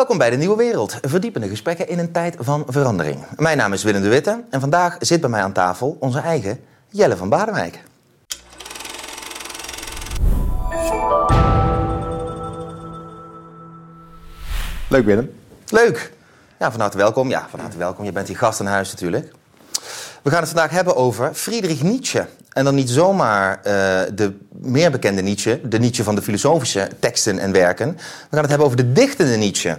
Welkom bij de Nieuwe Wereld. Verdiepende gesprekken in een tijd van verandering. Mijn naam is Willem de Witte en vandaag zit bij mij aan tafel onze eigen Jelle van Badenwijk. Leuk Willem. Leuk. Ja, van harte welkom. Ja, van harte welkom. Je bent hier gast in huis natuurlijk. We gaan het vandaag hebben over Friedrich Nietzsche. En dan niet zomaar uh, de meer bekende Nietzsche, de Nietzsche van de filosofische teksten en werken. We gaan het hebben over de dichtende Nietzsche.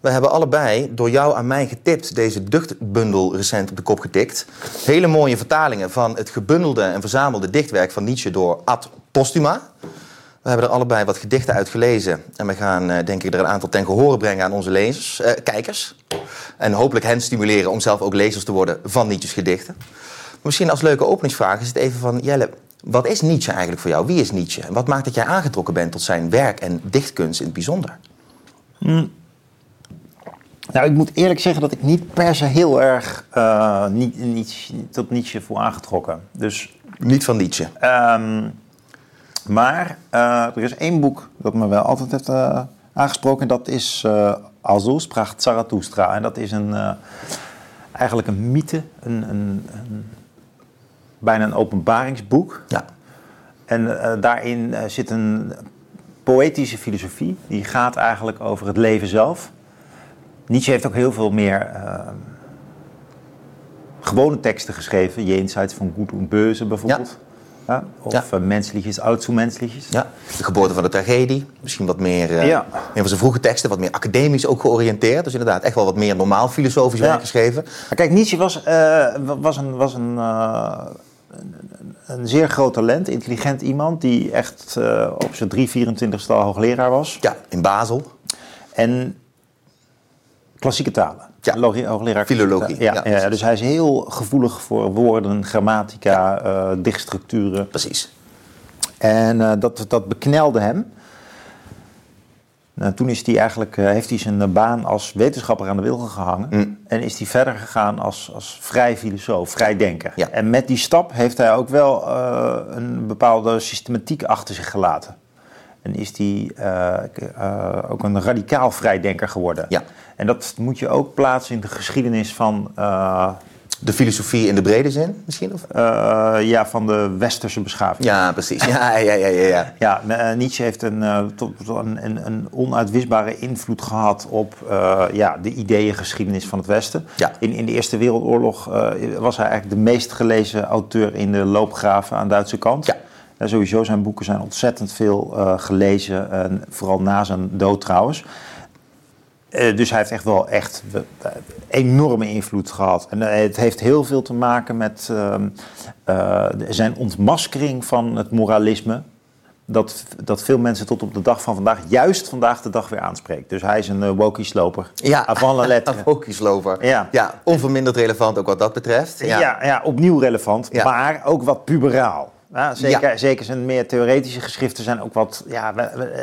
We hebben allebei door jou aan mij getipt deze dichtbundel recent op de kop getikt. Hele mooie vertalingen van het gebundelde en verzamelde dichtwerk van Nietzsche door Ad Postuma. We hebben er allebei wat gedichten uit gelezen. En we gaan, uh, denk ik, er een aantal ten gehore brengen aan onze lezers, uh, kijkers. En hopelijk hen stimuleren om zelf ook lezers te worden van Nietzsche's gedichten. Misschien als leuke openingsvraag is het even van... Jelle, wat is Nietzsche eigenlijk voor jou? Wie is Nietzsche? En wat maakt dat jij aangetrokken bent tot zijn werk en dichtkunst in het bijzonder? Hmm. Nou, ik moet eerlijk zeggen dat ik niet per se heel erg uh, niet, niet, tot Nietzsche voel aangetrokken. Dus, niet van Nietzsche? Um, maar uh, er is één boek dat me wel altijd heeft uh, aangesproken. En dat is uh, Also spracht Zarathustra. En dat is een, eigenlijk een mythe, een, een, een, bijna een openbaringsboek. Ja. En daarin zit een poëtische filosofie. Die gaat eigenlijk over het leven zelf. Nietzsche heeft ook heel veel meer gewone teksten geschreven. Jenseits van Goed en Beuze bijvoorbeeld. Ja. Ja, of ja. Uh, mensliches, oudste mensliches. Ja, de geboorte van de tragedie. Misschien wat meer, uh, ja. van zijn vroege teksten, wat meer academisch ook georiënteerd. Dus inderdaad echt wel wat meer normaal filosofisch werk geschreven. Maar kijk, Nietzsche was, uh, was, een, was een, een, een, zeer groot talent, intelligent iemand... die echt op zijn 3, 24 al hoogleraar was. Ja, in Basel. En klassieke talen. Ja, hoogleraar filologie. Ja, ja, ja, dus hij is heel gevoelig voor woorden, grammatica, ja. uh, dichtstructuren. Precies. En uh, dat, dat beknelde hem. Nou, toen is hij eigenlijk, uh, heeft hij zijn baan als wetenschapper aan de wilgen gehangen. Mm. En is hij verder gegaan als, als vrij filosoof, vrij denker. Ja. En met die stap heeft hij ook wel een bepaalde systematiek achter zich gelaten. En is hij ook een radicaal vrijdenker geworden. Ja. En dat moet je ook plaatsen in de geschiedenis van. Uh, de filosofie in de brede zin, misschien? Of? Ja, van de westerse beschaving. Ja, precies. Ja, ja, ja, ja. ja. ja Nietzsche heeft een, een, een, onuitwisbare invloed gehad op ja, de ideeëngeschiedenis van het Westen. Ja. In, in de Eerste Wereldoorlog was hij eigenlijk de meest gelezen auteur in de loopgraven aan de Duitse kant. Ja. Ja, sowieso zijn boeken zijn ontzettend veel gelezen, en vooral na zijn dood trouwens. Uh, dus hij heeft echt wel echt uh, enorme invloed gehad. En het heeft heel veel te maken met zijn ontmaskering van het moralisme. Dat, dat veel mensen tot op de dag van vandaag, juist vandaag de dag weer aanspreekt. Dus hij is een wokie-sloper. Ja, avant la lettre. een wokie-sloper. Ja. ja, onverminderd relevant ook wat dat betreft. Ja, ja, ja opnieuw relevant, ja. maar ook wat puberaal. Ja, zeker, ja. zeker zijn meer theoretische geschriften zijn ook wat ja,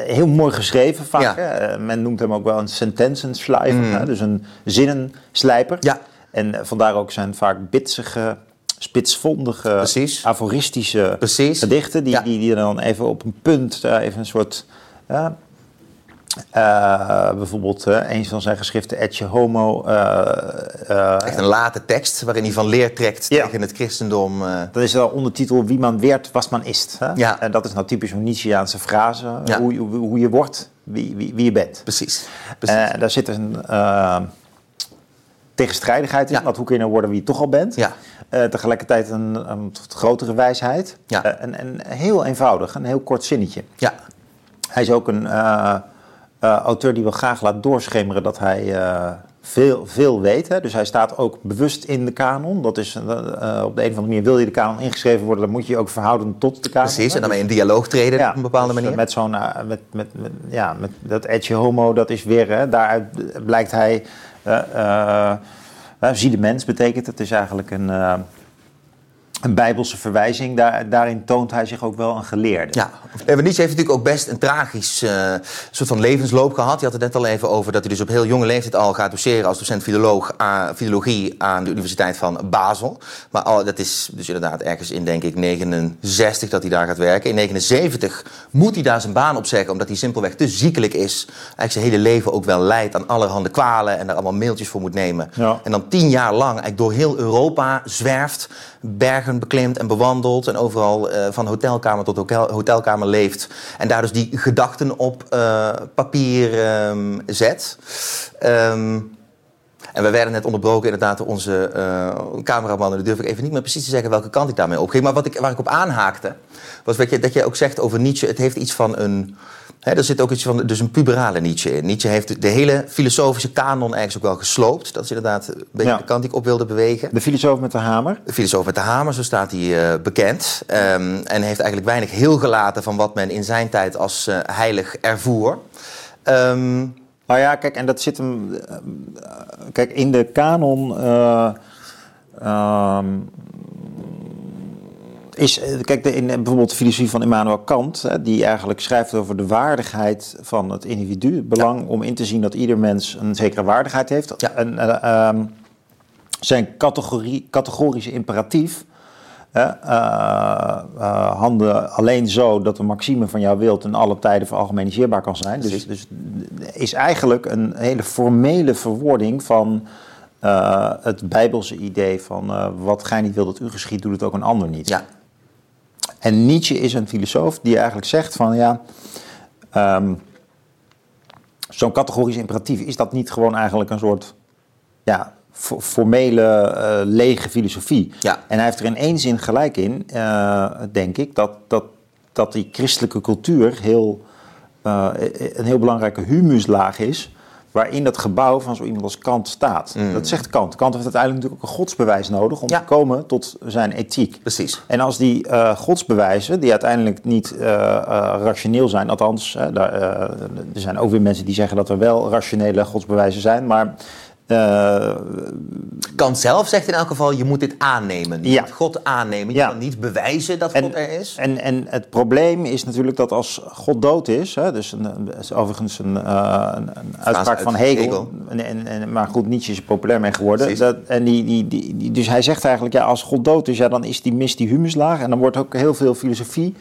heel mooi geschreven vaak. Ja. Hè? Men noemt hem ook wel een sentensenslijver, mm. dus een zinnenslijper. Ja. En vandaar ook zijn vaak bitsige, spitsvondige, Precies. aforistische Precies. gedichten. Die, Ja. die, die dan even op een punt, uh, even een soort... Ja, uh, bijvoorbeeld uh, een van zijn geschriften, Etje Homo. Uh, Echt een late tekst waarin hij van leer trekt tegen het christendom. eh, Dat is wel ondertitel Wie man werd, was man ist. Hè? Ja. En dat is nou typisch een Nietzscheaanse frase. Ja. Hoe, je- hoe, hoe je wordt, wie, wie, wie je bent. precies. daar zit een eh, tegenstrijdigheid in. Ja. Want hoe kun je nou worden wie je toch al bent? ja, Eh, tegelijkertijd een, een tot grotere wijsheid. Ja. Eh, en, en heel eenvoudig, een heel kort zinnetje. ja, Hij is ook een eh, eh, auteur die wel graag laat doorschemeren dat hij eh, veel, veel weet. Hè? Dus hij staat ook bewust in de kanon. Dat is, eh, op de een of andere manier wil je de kanon ingeschreven worden, dan moet je je ook verhouden tot de kanon. precies. hè? En daarmee in dialoog treden Ja, op een bepaalde dus, manier. Met zo'n, met, met, met, ja, met dat Etje Homo, dat is weer, hè, daaruit blijkt hij, zie de mens betekent het. Het is eigenlijk een, een bijbelse verwijzing. Daar, daarin toont hij zich ook wel een geleerde. Ja, en Nietzsche heeft natuurlijk ook best een tragisch uh, soort van levensloop gehad. Je had het net al even over dat hij dus op heel jonge leeftijd al gaat doseren als docent filoloog filologie aan de Universiteit van Basel. Maar al, dat is dus inderdaad ergens in, denk ik, 69 dat hij daar gaat werken. In 79 moet hij daar zijn baan opzeggen omdat hij simpelweg te ziekelijk is. Eigenlijk zijn hele leven ook wel leidt aan allerhande kwalen en daar allemaal mailtjes voor moet nemen. Ja. En dan tien jaar lang eigenlijk door heel Europa zwerft, bergen beklimt en bewandelt en overal uh, van hotelkamer tot hotel, hotelkamer leeft. En daar dus die gedachten op uh, papier um, zet. Um, en we werden net onderbroken, inderdaad, door onze uh, cameraman. En durf ik even niet meer precies te zeggen welke kant ik daarmee opging. Maar wat ik, waar ik op aanhaakte, was wat je, dat je ook zegt over Nietzsche. Het heeft iets van een. Hè, er zit ook iets van dus een puberale Nietzsche in. Nietzsche heeft de hele filosofische kanon ergens ook wel gesloopt. Dat is inderdaad een beetje Ja. de kant die ik op wilde bewegen. De filosoof met de hamer. De filosoof met de hamer, zo staat hij eh, bekend. Ehm, en heeft eigenlijk weinig heel gelaten van wat men in zijn tijd als eh, heilig ervoer. Ehm, Nou ja, kijk, en dat zit hem. eh, Kijk, in de kanon. eh, ehm, is, eh, kijk, de, in eh, bijvoorbeeld de filosofie van Immanuel Kant, hè, die eigenlijk schrijft over de waardigheid van het individu. Het belang om in te zien dat ieder mens een zekere waardigheid heeft. Ja. En, eh, ehm, zijn categorie, categorische imperatief. hè, handen alleen zo dat de maxime van jouw wil ten alle tijden veralgemeniseerbaar kan zijn. Dus, dus is eigenlijk een hele formele verwoording van het Bijbelse idee van eh, wat gij niet wil dat u geschiet, doet het ook een ander niet. ja, En Nietzsche is een filosoof die eigenlijk zegt van ja, ehm, zo'n categorisch imperatief, is dat niet gewoon eigenlijk een soort ja, fo- formele eh, lege filosofie? Ja. En hij heeft er in één zin gelijk in, eh, denk ik, dat, dat, dat die christelijke cultuur heel, eh, een heel belangrijke humuslaag is. Waarin dat gebouw van zo iemand als Kant staat. Dat zegt Kant. Kant heeft uiteindelijk natuurlijk ook een godsbewijs nodig om Ja. te komen tot zijn ethiek. precies. En als die eh, godsbewijzen, die uiteindelijk niet eh, eh, rationeel zijn, althans, daar, er zijn ook weer mensen die zeggen dat er wel rationele godsbewijzen zijn, maar eh, Kant zelf zegt in elk geval, je moet dit aannemen. Je Ja. moet God aannemen. Je Ja. kan niet bewijzen dat En- God er is. En, en het probleem is natuurlijk dat als God dood is, hè, dus een, is overigens een, eh, een, uitspraak van Hegel, Hegel. En, en, maar goed, Nietzsche is populair mee geworden. Dat, en die, die, die- dus hij zegt eigenlijk, ja, als God dood is, ja, dan is die, mist die humuslaag en dan wordt ook heel veel filosofie,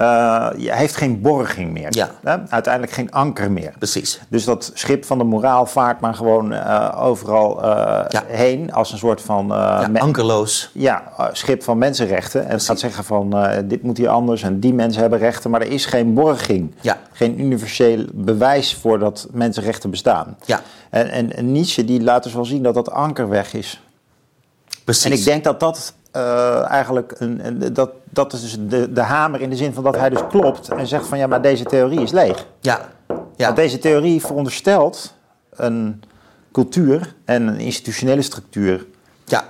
eh, je heeft geen borging meer. Ja. Hè? Uiteindelijk geen anker meer. Precies. Dus dat schip van de moraal vaart maar gewoon eh, overal eh, Ja. heen als een soort van... Ja, ankerloos. ja, schip van mensenrechten. En gaat zeggen van dit moet hier anders en die mensen hebben rechten. Maar er is geen borging. Ja. Geen universeel bewijs voor dat mensenrechten bestaan. Ja. En, en, en Nietzsche die laat dus wel zien dat dat anker weg is. Precies. En ik denk dat dat eh, eigenlijk een, een- dat, dat is dus de, de hamer in de zin van dat hij dus klopt en zegt van ja, maar deze theorie is leeg. Ja. Ja. Want deze theorie veronderstelt een cultuur en een institutionele structuur ja.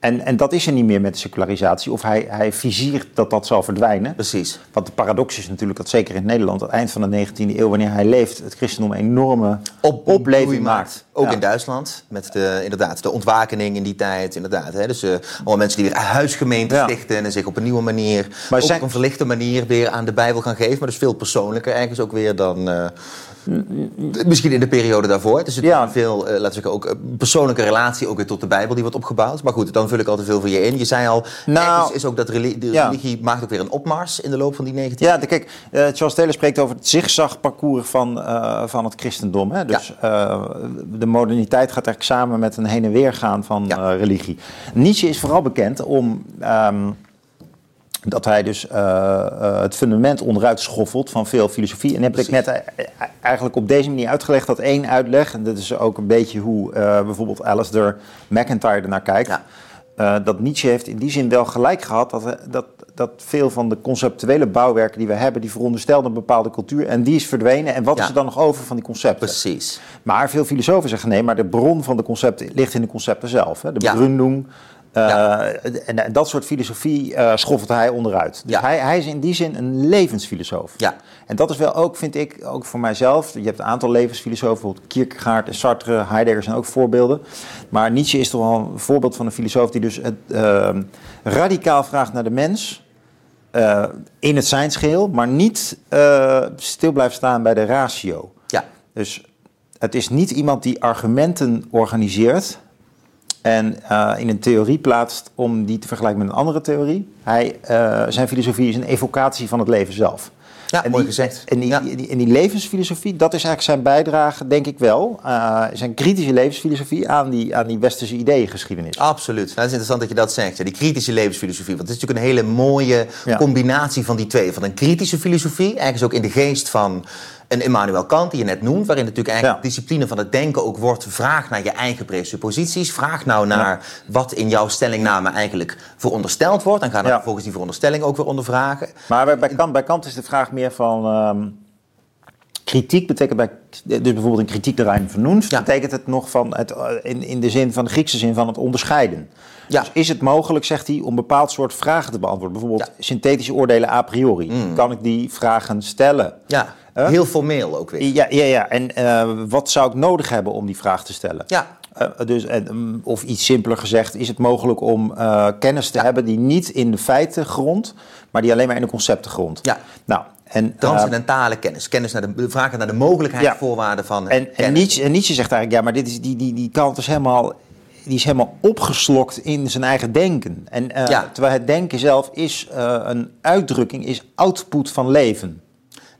En, en dat is er niet meer met de secularisatie. Of hij, hij viziert dat dat zal verdwijnen. Precies. Want de paradox is natuurlijk dat zeker in Nederland... aan het eind van de 19e eeuw, wanneer hij leeft... het christendom een enorme Op, opleving maakt. Ook Ja. in Duitsland. Met de, inderdaad, de ontwakening in die tijd. Inderdaad, hè. Dus eh, allemaal mensen die weer huisgemeenten Ja. stichten. En zich op een nieuwe manier, Maar ook zijn- op een verlichte manier weer aan de Bijbel gaan geven. Maar dus veel persoonlijker ergens ook weer dan... eh, Misschien in de periode daarvoor. Het is Ja. veel, eh, laten we zeggen, ook een persoonlijke relatie ook weer tot de Bijbel die wordt opgebouwd. Maar goed, dan vul ik al te veel voor je in. Je zei al, Nou, is ook dat reli- de ja. religie maakt ook weer een opmars in de loop van die 19e Ja, kijk, eh, Charles Taylor spreekt over het zigzagparcours van, eh, van het christendom. Hè? Dus eh, de moderniteit gaat eigenlijk samen met een heen en weer gaan van eh, religie. Nietzsche is vooral bekend om ehm, dat hij dus eh, eh, het fundament onderuit schoffelt van veel filosofie. En heb ik net eh, eigenlijk op deze manier uitgelegd dat één uitleg, en dat is ook een beetje hoe eh, bijvoorbeeld Alistair McIntyre ernaar kijkt. Ja. Dat Nietzsche heeft in die zin wel gelijk gehad dat, dat, dat veel van de conceptuele bouwwerken die we hebben, die veronderstelden een bepaalde cultuur en die is verdwenen. En wat Ja. is er dan nog over van die concepten? Precies. Maar veel filosofen zeggen nee, maar de bron van de concepten ligt in de concepten zelf. Hè? De Ja. Uh, en, en, dat soort filosofie uh, schoffelt hij onderuit. Dus Ja. hij, hij is in die zin een levensfilosoof. Ja. En dat is wel ook, vind ik, ook voor mijzelf. Je hebt een aantal levensfilosofen, bijvoorbeeld Kierkegaard en Sartre, Heidegger zijn ook voorbeelden. Maar Nietzsche is toch wel een voorbeeld van een filosoof die dus het, uh, radicaal vraagt naar de mens. Uh, in het zijnsgeheel, maar niet stil blijft staan bij de ratio. Ja. Dus het is niet iemand die argumenten organiseert en uh, in een theorie plaatst om die te vergelijken met een andere theorie. Hij, uh, zijn filosofie is een evocatie van het leven zelf. Ja, en mooi die, gezegd. En die, ja. die, die, die, levensfilosofie, dat is eigenlijk zijn bijdrage, denk ik wel. Uh, zijn kritische levensfilosofie aan die, aan die westerse ideeëngeschiedenis. Absoluut. Nou, het is interessant dat je dat zegt. Ja, die kritische levensfilosofie. Want het is natuurlijk een hele mooie combinatie van die twee. Van een kritische filosofie, eigenlijk ook in de geest van een Immanuel Kant, die je net noemt, waarin natuurlijk eigenlijk ja. discipline van het denken ook wordt: vraag naar je eigen presupposities. Vraag nou naar ja. wat in jouw stellingname eigenlijk verondersteld wordt. En ga dan ja. vervolgens die veronderstelling ook weer ondervragen. Maar bij, Kant, bij Kant is de vraag meer van. Um, kritiek betekent bij. Dus bijvoorbeeld een kritiek de Rijn vernoemd, betekent het nog van. Het, in, in de zin van de Griekse zin van het onderscheiden. Ja. Dus is het mogelijk, zegt hij, om bepaald soort vragen te beantwoorden? Bijvoorbeeld synthetische oordelen a priori. Mm. Kan ik die vragen stellen? Ja. Heel formeel ook weer. Ja, ja, ja. en uh, wat zou ik nodig hebben om die vraag te stellen? Ja. Uh, dus, um, of iets simpeler gezegd, is het mogelijk om uh, kennis te ja. hebben die niet in de feiten grondt, maar die alleen maar in de concepten grondt? Ja. Nou, en, Transcendentale kennis. Kennis naar de vragen naar de mogelijkheid, ja. voorwaarden van. En, en, Nietzsche, en Nietzsche zegt eigenlijk, ja, maar dit is, die, die, die kant is helemaal die is helemaal opgeslokt in zijn eigen denken. En uh, ja. terwijl het denken zelf is uh, een uitdrukking, is output van leven.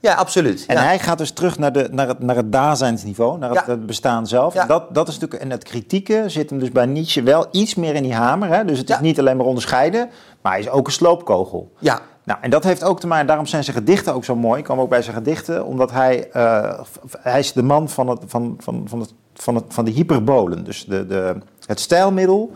Ja, absoluut. En ja. hij gaat dus terug naar, de, naar, het, naar het dazijnsniveau, naar het, Ja. het bestaan zelf. Ja. Dat, dat is natuurlijk, en het kritieke zit hem dus bij Nietzsche wel iets meer in die hamer. Hè? Dus het is niet alleen maar onderscheiden, maar hij is ook een sloopkogel. Ja, Nou, en dat heeft ook te maken, daarom zijn zijn gedichten ook zo mooi. Ik kwam ook bij zijn gedichten, omdat hij, eh, hij is de man van, het, van, van, van, het, van, het, van de hyperbolen. Dus de, de, het stijlmiddel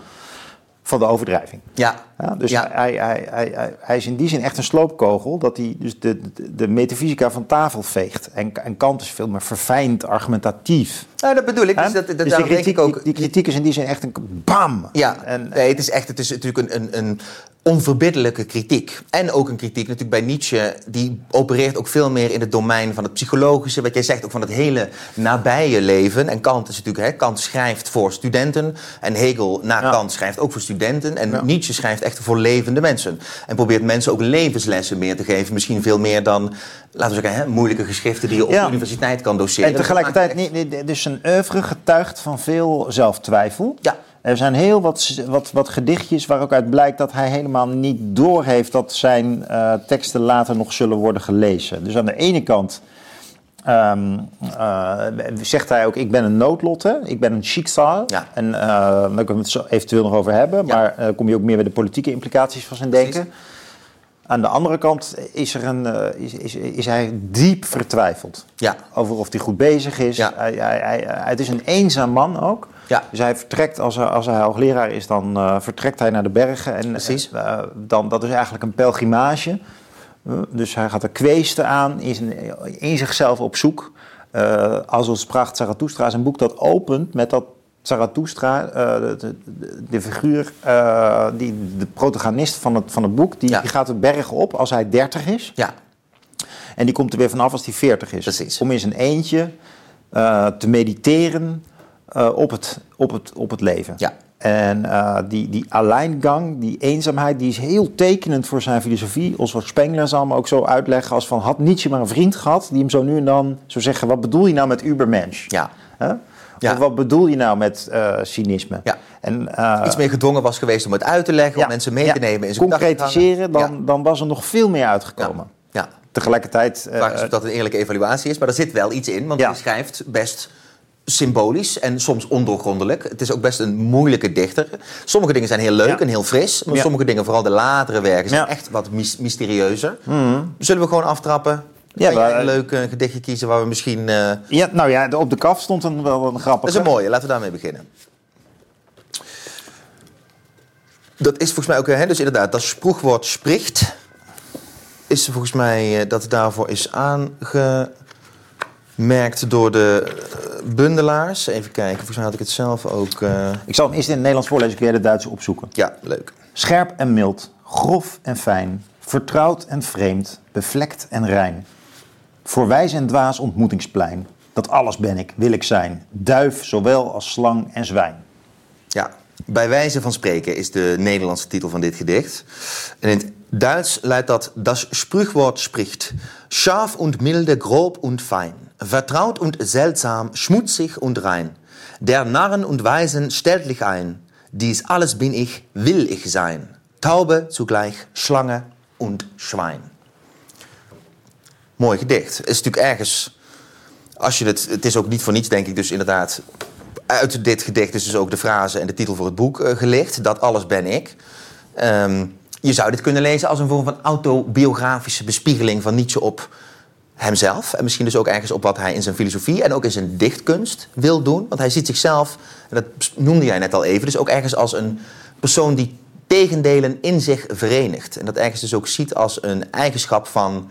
van de overdrijving. ja. Ja, dus Ja. Hij, hij, hij, hij, hij is in die zin echt een sloopkogel, dat hij dus de, de, de metafysica van tafel veegt. En, en Kant is veel meer verfijnd, argumentatief. Nou, dat bedoel ik. Dus dat, dat, Dus die, denk ik kritiek, ook. die, die kritiek is in die zin echt een bam. Ja, En, nee, het is echt, het is natuurlijk een, een, een onverbiddelijke kritiek. En ook een kritiek natuurlijk bij Nietzsche, die opereert ook veel meer in het domein van het psychologische, wat jij zegt, ook van het hele nabije leven. En Kant is natuurlijk, hè, Kant schrijft voor studenten en Hegel na Ja. Kant schrijft ook voor studenten. En Ja. Nietzsche schrijft echt voor levende mensen. En probeert mensen ook levenslessen meer te geven, misschien veel meer dan, laten we zeggen, hè, moeilijke geschriften die je op Ja. de universiteit kan doseren. en tegelijkertijd, dus zijn oeuvre getuigt van veel zelftwijfel. Ja. Er zijn heel wat, wat, wat gedichtjes waar ook uit blijkt dat hij helemaal niet doorheeft dat zijn eh, teksten later nog zullen worden gelezen. Dus aan de ene kant ehm, eh, zegt hij ook: Ik ben een noodlot, hè? ik ben een schicksal. Ja. En eh, daar kunnen we het zo eventueel nog over hebben, Ja. maar eh, kom je ook meer bij de politieke implicaties van zijn Precies. denken. Aan de andere kant is, er een, is, is, is hij diep vertwijfeld Ja. over of hij goed bezig is. Hij, hij- het is een eenzaam man ook. Ja. Dus hij vertrekt, als hij, als hij hoogleraar is, dan eh, vertrekt hij naar de bergen. En, Precies. eh, dan, dat is eigenlijk een pelgrimage. Eh, dus hij gaat er kweesten aan, is in, in zichzelf op zoek. Uh, als ons pracht Zarathustra is een boek dat opent met dat Zarathustra, de, de, de figuur, die, de protagonist van het, van het boek, die, Ja. die gaat de bergen op als hij 30 is. Ja, En die komt er weer vanaf als hij 40 is. Precies. Om in zijn eentje te mediteren eh, op, het, op, het, op het leven. Ja. En eh, die, die alleingang, die eenzaamheid, die is heel tekenend voor zijn filosofie. Oswald Spengler zal hem ook zo uitleggen als van... had Nietzsche maar een vriend gehad die hem zo nu en dan zou zeggen... wat bedoel je nou met ubermensch? ja. Of wat bedoel je nou met eh, cynisme? Ja. En, Iets meer gedwongen was geweest om het uit te leggen, ja, om mensen mee te nemen in zijn Concretiseren, dan, dan was er nog veel meer uitgekomen. Ja. Tegelijkertijd... Vraag is of dat een eerlijke evaluatie is, maar er zit wel iets in. Want hij schrijft best symbolisch en soms ondoorgrondelijk. Het is ook best een moeilijke dichter. Sommige dingen zijn heel leuk Ja. en heel fris. Maar Ja. sommige dingen, vooral de latere werken, zijn Ja. echt wat mys- mysterieuzer. Zullen we gewoon aftrappen? Ja, jij maar- een leuk eh, gedichtje kiezen waar we misschien... eh, Ja, nou ja, op de kaf stond een, wel een grappig. Dat is een mooie, laten we daarmee beginnen. Dat is volgens mij ook, hè, dus inderdaad, dat sproegwoord spricht. Is volgens mij eh, dat daarvoor is aange... Gekenmerkt door de eh, bundelaars. Even kijken, volgens mij had ik het zelf ook. eh, Ik zal hem eerst in het Nederlands voorlezen, kun jij de Duitse opzoeken. Ja, leuk. Scherp en mild, grof en fijn, vertrouwd en vreemd, bevlekt en rein. Voor wijs en dwaas ontmoetingsplein, dat alles ben ik, wil ik zijn. Duif zowel als slang en zwijn. Ja, bij wijze van spreken is de Nederlandse titel van dit gedicht. En in het Duits luidt dat Das Sprüchwort spricht. Scharf und milde, grob und fein. Vertraut und seltsam, schmutzig und rein. Der Narren und Weisen stelltlich ein. Dies alles bin ich, will ich sein. Taube zugleich, Schlange und Schwein. Mooi gedicht. Het is natuurlijk ergens als je het, het is ook niet voor niets, denk ik, dus inderdaad. Uit dit gedicht is dus ook de frase en de titel voor het boek eh, gelicht. Dat alles ben ik. Ehm, je zou dit kunnen lezen als een vorm van autobiografische bespiegeling van Nietzsche op hemzelf. En misschien dus ook ergens op wat hij in zijn filosofie en ook in zijn dichtkunst wil doen. Want hij ziet zichzelf, en dat noemde jij net al even, dus ook ergens als een persoon die tegendelen in zich verenigt. En dat ergens dus ook ziet als een eigenschap van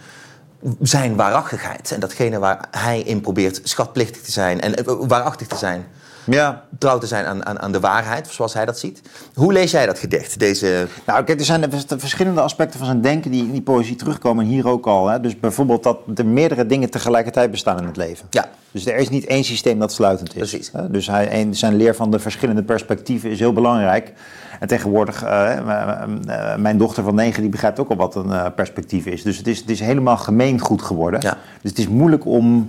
zijn waarachtigheid. En datgene waar hij in probeert schatplichtig te zijn en eh, waarachtig te zijn. Ja. Trouw te zijn aan, aan, aan de waarheid, zoals hij dat ziet. Hoe lees jij dat gedicht? Deze... Nou, kijk, er zijn de verschillende aspecten van zijn denken die in die poëzie terugkomen. En hier ook al. Hè. Dus bijvoorbeeld dat er meerdere dingen tegelijkertijd bestaan in het leven. Ja. Dus er is niet één systeem dat sluitend is. Precies. Hè. Dus hij, zijn leer van de verschillende perspectieven is heel belangrijk. En tegenwoordig, eh, m- mijn dochter van negen, die begrijpt ook al wat een eh, perspectief is. Dus het is, het is helemaal gemeengoed geworden. Ja. Dus het is moeilijk om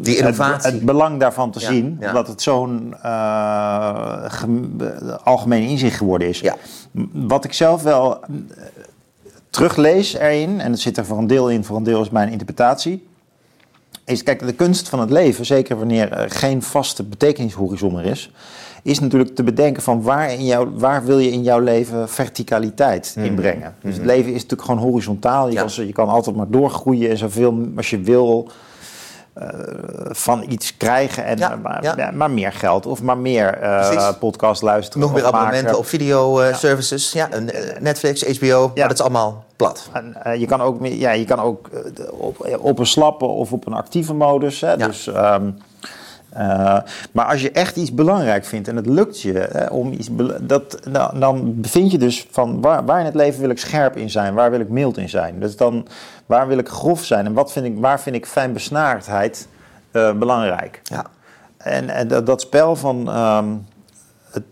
Die innovatie. het, het belang daarvan te Ja, zien, ja. omdat het zo'n eh, algemeen inzicht geworden is. Ja. Wat ik zelf wel eh, teruglees erin, en het zit er voor een deel in, voor een deel is mijn interpretatie, is kijk, de kunst van het leven, zeker wanneer er geen vaste betekenishorizon meer is, is natuurlijk te bedenken van waar, in jouw, waar wil je in jouw leven verticaliteit inbrengen. Dus het leven is natuurlijk gewoon horizontaal. Je, Ja. kan, je kan altijd maar doorgroeien en zoveel als je wil van iets krijgen. En, Ja, maar, ja. ja, maar meer geld of maar meer eh, Precies. podcast luisteren. Nog meer maken. abonnementen op video-services. Ja, een, eh, Netflix, HBO. Maar dat is allemaal plat. En, eh, je kan ook, ja, je kan ook eh, op, op een slappe of op een actieve modus. Hè? Ja. Dus, ehm, eh, maar als je echt iets belangrijk vindt en het lukt je hè, om iets. Dat, dan, dan bevind je dus van waar, waar in het leven wil ik scherp in zijn, waar wil ik mild in zijn. Dus dan waar wil ik grof zijn en wat vind ik, waar vind ik fijnbesnaardheid eh, belangrijk. Ja. En, en dat, dat spel van ehm, het,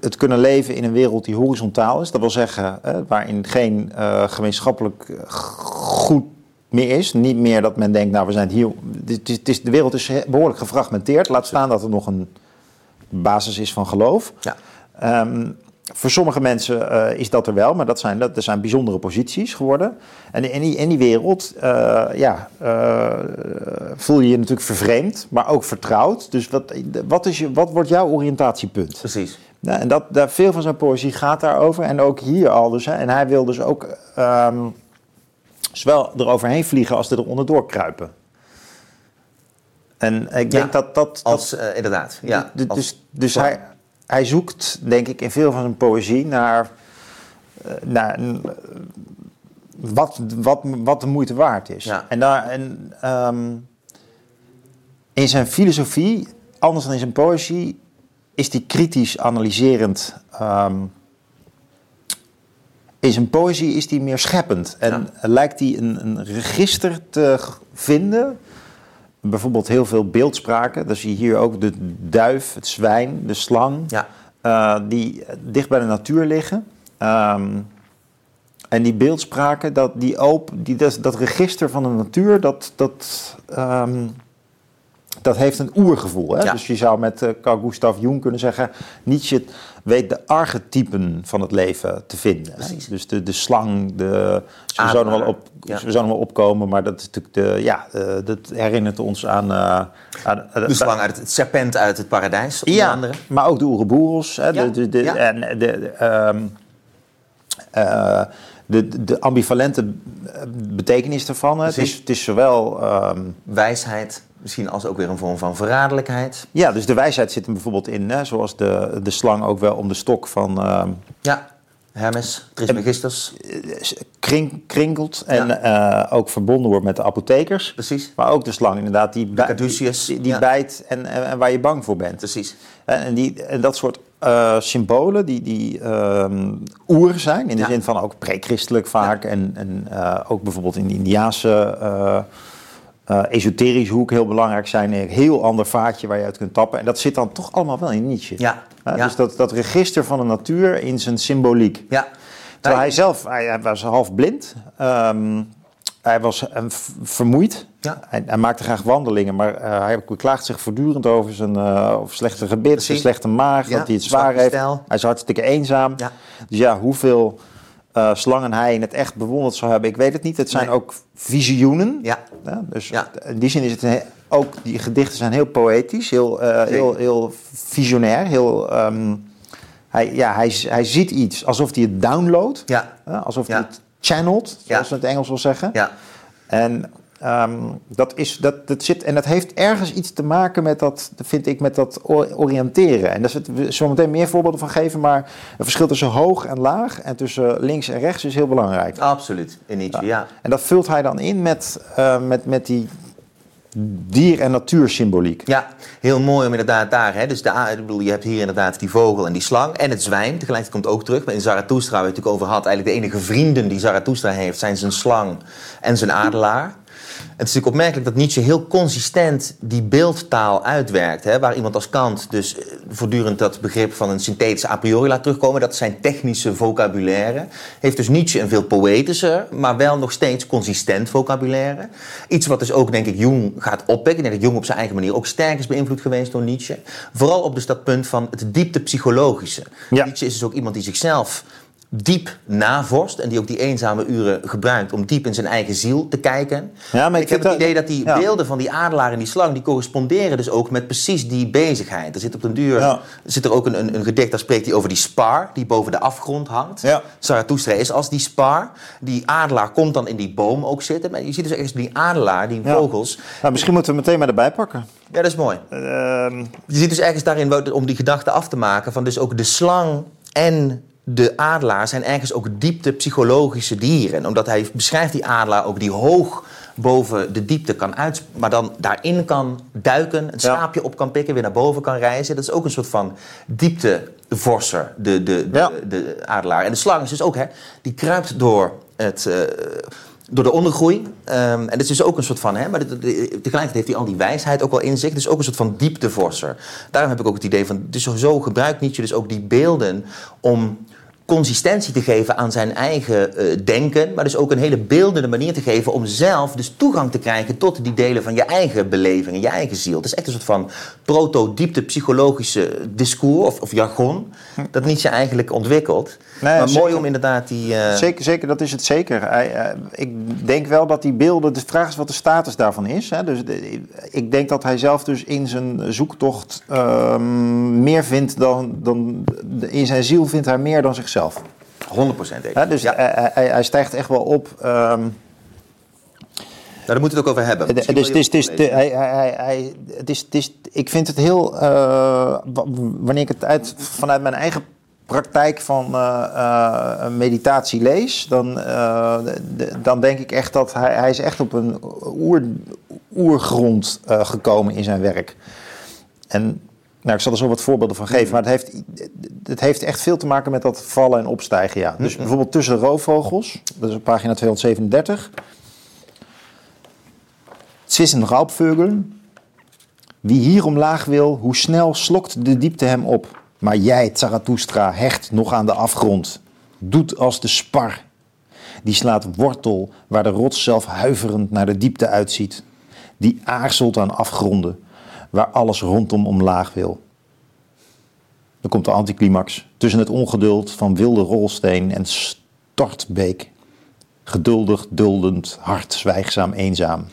het kunnen leven in een wereld die horizontaal is, dat wil zeggen waarin geen eh, gemeenschappelijk goed meer is. Niet meer dat men denkt, nou we zijn hier. Het is, de wereld is behoorlijk gefragmenteerd. Laat staan dat er nog een basis is van geloof. Ja. Ehm, voor sommige mensen eh, is dat er wel, maar dat zijn, dat, er zijn bijzondere posities geworden. En in die, in die wereld eh, ja, eh, voel je je natuurlijk vervreemd, maar ook vertrouwd. Dus wat, wat, is je, wat wordt jouw oriëntatiepunt? Precies. Ja, en dat, daar, veel van zijn poëzie gaat daarover. En ook hier al dus. Hè. En hij wil dus ook ehm, zowel eroverheen vliegen als er onderdoor kruipen. En ik denk Ja, dat dat... dat Als, eh, inderdaad. Ja, D- als- dus dus hij, hij zoekt, denk ik, in veel van zijn poëzie naar, eh, naar eh, wat, wat, wat de moeite waard is. Ja. En, daar, en ehm, in zijn filosofie, anders dan in zijn poëzie, is hij kritisch analyserend. ehm, in zijn poëzie is hij meer scheppend. En lijkt hij een, een register te vinden bijvoorbeeld heel veel beeldspraken. Dan zie je hier ook de duif, het zwijn, de slang, Ja. eh, die dicht bij de natuur liggen. Ehm, en die beeldspraken, dat, die open, die, dat, dat register van de natuur, dat, dat, ehm, dat heeft een oergevoel. Hè? Ja. Dus je zou met eh, Carl Gustav Jung kunnen zeggen... Nietzsche weet de archetypen van het leven te vinden. Precies. Dus de, de slang, de, Adelaar. zouden wel op, Ja. zouden wel opkomen, maar dat, is natuurlijk de, ja, eh, dat herinnert ons aan... eh, aan De slang uit het, serpent uit het paradijs, onder ja, andere. maar ook de Oeroboeros. Hè, Ja, de, de, de, ja. en de, de, eh, de, de ambivalente betekenis daarvan. Het, is, het is zowel... ehm, Wijsheid, misschien als ook weer een vorm van verraderlijkheid. ja, dus de wijsheid zit er bijvoorbeeld in. Hè, zoals de, de slang ook wel om de stok van... ehm, Ja, Hermes, Trismegistus. Kring, krinkelt en eh, ook verbonden wordt met de apothekers. Precies. Maar ook de slang inderdaad, die, bij- die, die ja. bijt en, en, en waar je bang voor bent. Precies. En, die, en dat soort eh, symbolen die, die ehm oer zijn, in de Ja. zin van ook pre-christelijk vaak. En, en eh, ook bijvoorbeeld in de Indiaanse eh esoterische hoek heel belangrijk zijn. Een heel ander vaatje waar je uit kunt tappen. En dat zit dan toch allemaal wel in Nietzsche. Ja. Dus dat, dat register van de natuur in zijn symboliek. Ja. Terwijl hij zelf, hij, hij was half blind. Ehm, hij was vermoeid. Ja. Hij, hij maakte graag wandelingen, maar eh, hij beklaagt zich voortdurend over zijn eh, over slechte gebit, zijn slechte maag, Ja, dat hij het zwaar heeft. stijl. Hij is hartstikke eenzaam. Ja. Dus ja, hoeveel eh, slangen hij in het echt bewonderd zou hebben, ik weet het niet. Het zijn Nee. ook visioenen. Ja. Dus in die zin is het ook, die gedichten zijn heel poëtisch, heel, heel, heel visionair, heel... ehm, hij, ja, hij, hij ziet iets alsof hij het downloadt. Ja. Alsof hij het channelt, zoals ze het Engels wil zeggen. Ja. En ehm, dat, is, dat, dat zit, en dat heeft ergens iets te maken met dat, vind ik, met dat oriënteren. En daar zullen we zo meteen meer voorbeelden van geven, maar het verschil tussen hoog en laag en tussen links en rechts is heel belangrijk. Absoluut. In ja. En dat vult hij dan in met, eh, met, met die dier- en natuursymboliek. Ja, heel mooi om inderdaad daar. Hè? Dus de, je hebt hier inderdaad die vogel en die slang en het zwijn. Tegelijkertijd komt ook terug. Maar in Zarathustra, waar we het natuurlijk over had, eigenlijk de enige vrienden die Zarathustra heeft, zijn zijn slang en zijn adelaar. Het is natuurlijk opmerkelijk dat Nietzsche heel consistent die beeldtaal uitwerkt. Hè? Waar iemand als Kant dus eh, voortdurend dat begrip van een synthetische a priori laat terugkomen. Dat is zijn technische vocabulaire. Heeft dus Nietzsche een veel poëtischer, maar wel nog steeds consistent vocabulaire. Iets wat dus ook, denk ik, Jung gaat oppikken. Ik denk dat Jung op zijn eigen manier ook sterk is beïnvloed geweest door Nietzsche. Vooral op dus dat punt van het diepte psychologische. Ja. Nietzsche is dus ook iemand die zichzelf diep navorst en die ook die eenzame uren gebruikt om diep in zijn eigen ziel te kijken. Ja, maar ik, ik heb het dat- idee dat die ja. beelden van die adelaar en die slang, die corresponderen dus ook met precies die bezigheid. Er zit op den duur Ja. zit er ook een, een, een gedicht, daar spreekt hij over die spar die boven de afgrond hangt. Ja. Zarathustra is als die spar. Die adelaar komt dan in die boom ook zitten. Maar je ziet dus echt die adelaar, die vogels. Nou, misschien moeten we meteen maar erbij pakken. Ja, dat is mooi. Ehm, Je ziet dus ergens daarin, om die gedachte af te maken, van dus ook de slang en de adelaar zijn ergens ook diepte psychologische dieren. Omdat hij beschrijft die adelaar ook die hoog boven de diepte kan uit, maar dan daarin kan duiken, een Ja. schaapje op kan pikken, weer naar boven kan reizen. Dat is ook een soort van dieptevorser, de, de, de, Ja. de adelaar. En de slang is dus ook, hè, die kruipt door het... eh, door de ondergroei. Ehm, en het is dus ook een soort van, hè, maar de- de- de- tegelijkertijd heeft hij al die wijsheid ook wel in zich. Dus ook een soort van dieptevorser. Daarom heb ik ook het idee van, dus zo gebruikt Nietzsche dus ook die beelden om consistentie te geven aan zijn eigen eh, denken, maar dus ook een hele beeldende manier te geven om zelf dus toegang te krijgen tot die delen van je eigen beleving je eigen ziel. Het is echt een soort van proto-diepte psychologische discours of, of jargon dat Nietzsche eigenlijk ontwikkelt. Nee, maar mooi zeker. om inderdaad die... eh, Zeker, zeker, dat is het zeker. Eh, ik denk wel dat die beelden, de vraag is wat de status daarvan is. Hè? Dus de- ik denk dat hij zelf dus in zijn zoektocht ehm, meer vindt dan, dan in zijn ziel vindt hij meer dan zichzelf. 100% denk ik. Hè? Dus ja. hij, hij, hij stijgt echt wel op. ehm, Nou, daar moeten we het ook over hebben. Misschien hij, hij, hij, is, ik vind het heel. eh, wa- wanneer ik het uit, vanuit mijn eigen praktijk van eh, eh, meditatie lees, dan, eh, de- dan denk ik echt dat hij, hij is echt op een oer, oergrond gekomen in zijn werk. En nou, ik zal er zo wat voorbeelden van geven, maar het heeft, het heeft echt veel te maken met dat vallen en opstijgen. Ja. Dus bijvoorbeeld tussen de roofvogels, dat is op pagina 237. Zwischen Raubvögeln. Wie hier omlaag wil, hoe snel slokt de diepte hem op. Maar jij, Zarathustra, hecht nog aan de afgrond. Doet als de spar. Die slaat wortel waar de rots zelf huiverend naar de diepte uitziet. Die aarzelt aan afgronden, waar alles rondom omlaag wil. Dan komt de anticlimax tussen het ongeduld van wilde rolsteen en stortbeek. Geduldig, duldend, hard, zwijgzaam, eenzaam.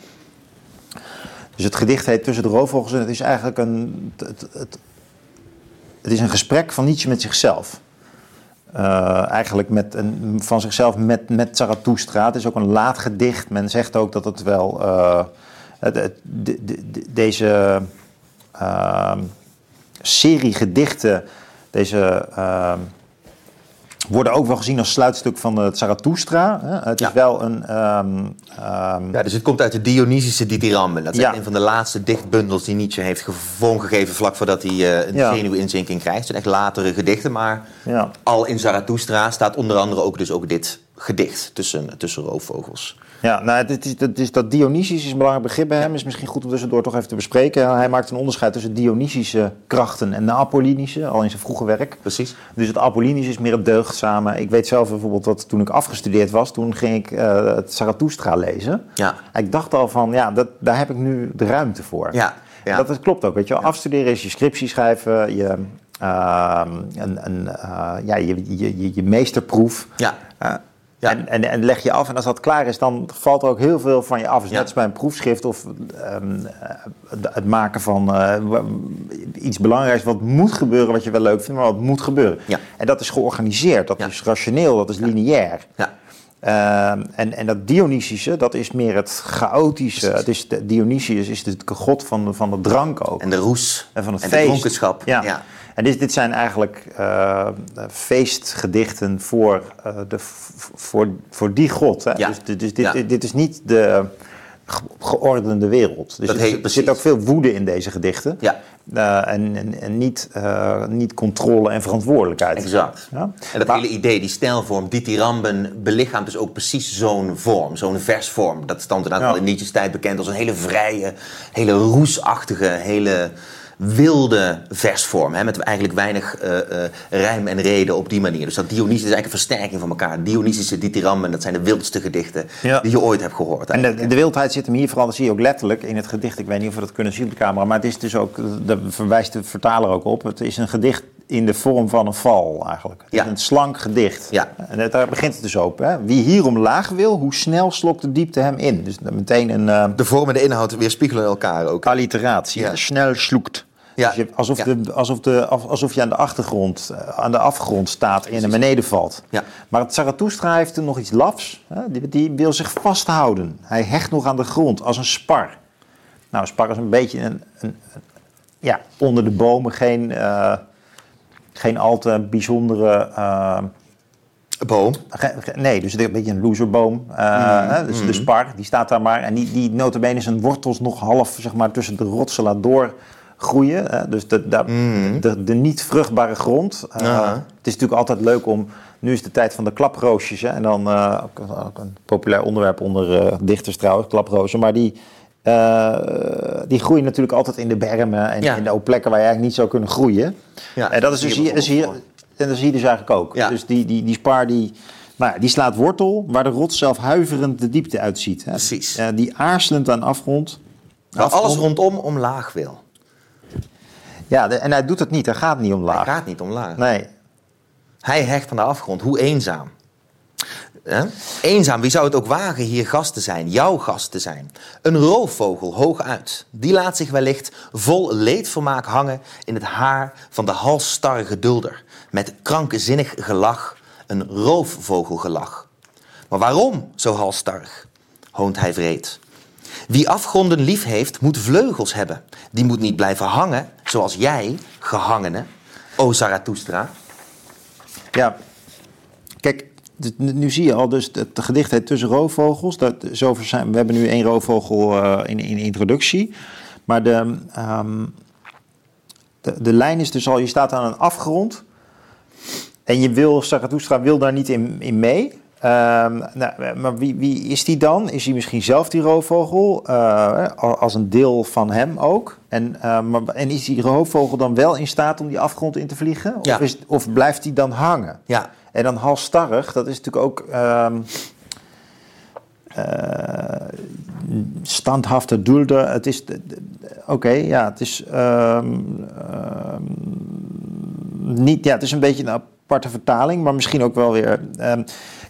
Dus het gedicht heet Tussen de roofvogels en het is eigenlijk een, het, het, het is een gesprek van Nietzsche met zichzelf. Eh, eigenlijk met een, van zichzelf met, met Zarathustra. Het is ook een laat gedicht. Men zegt ook dat het wel... eh, deze ehm, serie gedichten, deze... Worden ook wel gezien als sluitstuk van het Zarathustra. Hè? Het is Ja. wel een... ehm, ehm, Ja, dus het komt uit de Dionysische dithyramben. Dat is Ja. een van de laatste dichtbundels die Nietzsche heeft ge- vormgegeven vlak voordat hij eh, een Ja. zenuwinzinking krijgt. Het zijn echt latere gedichten, maar Ja. al in Zarathustra staat onder andere ook dus ook dit gedicht tussen, tussen roofvogels. Ja, nou, het is, het is, dat Dionysisch is een belangrijk begrip bij hem. Is misschien goed om tussendoor toch even te bespreken. Hij maakt een onderscheid tussen Dionysische krachten en de Apollinische, al in zijn vroege werk. Precies. Dus het Apollinische is meer het deugdzame. Ik weet zelf bijvoorbeeld dat toen ik afgestudeerd was, toen ging ik eh, het Zarathustra lezen. Ja. Ik dacht al van, ja, dat, daar heb ik nu de ruimte voor. Ja, ja. Dat, dat klopt ook, weet je wel. Afstuderen is je scriptie schrijven, je, ehm, een, een, eh, ja, je, je, je, je meesterproef. Ja. Ja. En, en, en leg je af en als dat klaar is, dan valt er ook heel veel van je af. Dus Ja. net als bij een proefschrift of ehm, eh, het maken van eh, iets belangrijks wat moet gebeuren, wat je wel leuk vindt, maar wat moet gebeuren. Ja. En dat is georganiseerd, dat is rationeel, dat is lineair. Ja. Ehm, en, en dat Dionysische, dat is meer het chaotische. Het is de, Dionysius is de god van de, van de drank ook. En de roes. En van het en feest. de dronkenschap. Ja. ja. En dit, dit zijn eigenlijk eh, feestgedichten voor, eh, de, voor, voor die god. Hè? Ja. Dus, dit- dus dit, Ja. dit, dit is niet de ge- geordende wereld. Dus Dat er, er zit ook veel woede in deze gedichten. Ja. Eh, en en, en niet, eh, niet controle en verantwoordelijkheid. Exact. Ja? En dat Maar- hele idee, die stijlvorm, dithyramben, belichaamt dus ook precies zo'n vorm, zo'n versvorm. Dat stond inderdaad Ja. wel in Nietzsche's tijd bekend als een hele vrije, hele roesachtige, hele wilde versvorm. Hè, met eigenlijk weinig eh, eh, rijm en reden op die manier. Dus dat Dionysus is eigenlijk een versterking van elkaar. Dionysische dithyramben, dat zijn de wildste gedichten Ja. die je ooit hebt gehoord. En de, de wildheid zit hem hier vooral, dat zie je ook letterlijk in het gedicht. Ik weet niet of we dat kunnen zien op de camera, maar het is dus ook, daar verwijst de vertaler ook op. Het is een gedicht in de vorm van een val eigenlijk. Het Ja. is een slank gedicht. Ja. En het- daar begint het dus op. Hè? Wie hier omlaag wil, hoe snel slokt de diepte hem in. Dus meteen een eh, De vorm en de inhoud weerspiegelen elkaar ook. alliteratie. Ja. Snel sloekt. Ja. Dus je, alsof, Ja. de, alsof, de, alsof je aan de achtergrond, eh, aan de afgrond staat en naar beneden valt. Ja. Maar het Zarathustra heeft er nog iets lafs. Hè? Die, die wil zich vasthouden. Hij hecht nog aan de grond als een spar. Nou, een spar is een beetje een, een, een- ja, onder de bomen geen, eh, geen al te bijzondere... eh, Boom. Nee, dus een beetje een loserboom. Hè, dus de spar, die staat daar maar. En die, die notabene zijn wortels nog half zeg maar, tussen de rotsen laat doorgroeien. hè. dus de, de, de, de niet vruchtbare grond. Eh. Het is natuurlijk altijd leuk om... Nu is de tijd van de klaproosjes. Hè, en dan eh, ook, ook een populair onderwerp onder eh, dichters trouwens, klaprozen. Maar die... eh, die groeien natuurlijk altijd in de bermen en Ja. in de plekken waar je eigenlijk niet zou kunnen groeien. Ja, en dat is dus hier is hier, bijvoorbeeld en dat zie je dus eigenlijk ook. Ja. Dus die, die, die spar die, nou die slaat wortel, waar de rots zelf huiverend de diepte uitziet. Hè. Precies. Eh, die aarzelend aan afgrond. Afgrond- alles rondom omlaag wil. Ja, de- en hij doet het niet, hij gaat niet omlaag. Hij gaat niet omlaag. Nee. Hij hecht aan de afgrond. Hoe eenzaam. Eenzaam, wie zou het ook wagen hier gast te zijn, jouw gast te zijn? Een roofvogel hoog uit, die laat zich wellicht vol leedvermaak hangen in het haar van de halsstarrige dulder. Met krankzinnig gelach, een roofvogelgelach. Maar waarom zo halsstarrig? hoont hij vreed. Wie afgronden lief heeft, moet vleugels hebben. Die moet niet blijven hangen, zoals jij, gehangene, o Zarathustra. Ja, kijk, nu zie je al, dus het gedicht heet Tussen roofvogels. Dat, zijn, we hebben nu één roofvogel eh, in, in introductie. Maar de, ehm, de, de lijn is dus al, je staat aan een afgrond. En je wil, Zarathustra wil daar niet in, in mee. Ehm, nou, maar wie, wie is die dan? Is hij misschien zelf die roofvogel? Eh, als een deel van hem ook? En, eh, maar, en is die roofvogel dan wel in staat om die afgrond in te vliegen? Ja. Of, is, of blijft hij dan hangen? Ja, En dan halsstarrig, dat is natuurlijk ook ehm eh, standhafte dulder. Het is, oké, ja, het is ehm, ehm, niet, ja, het is een beetje een aparte vertaling, maar misschien ook wel weer.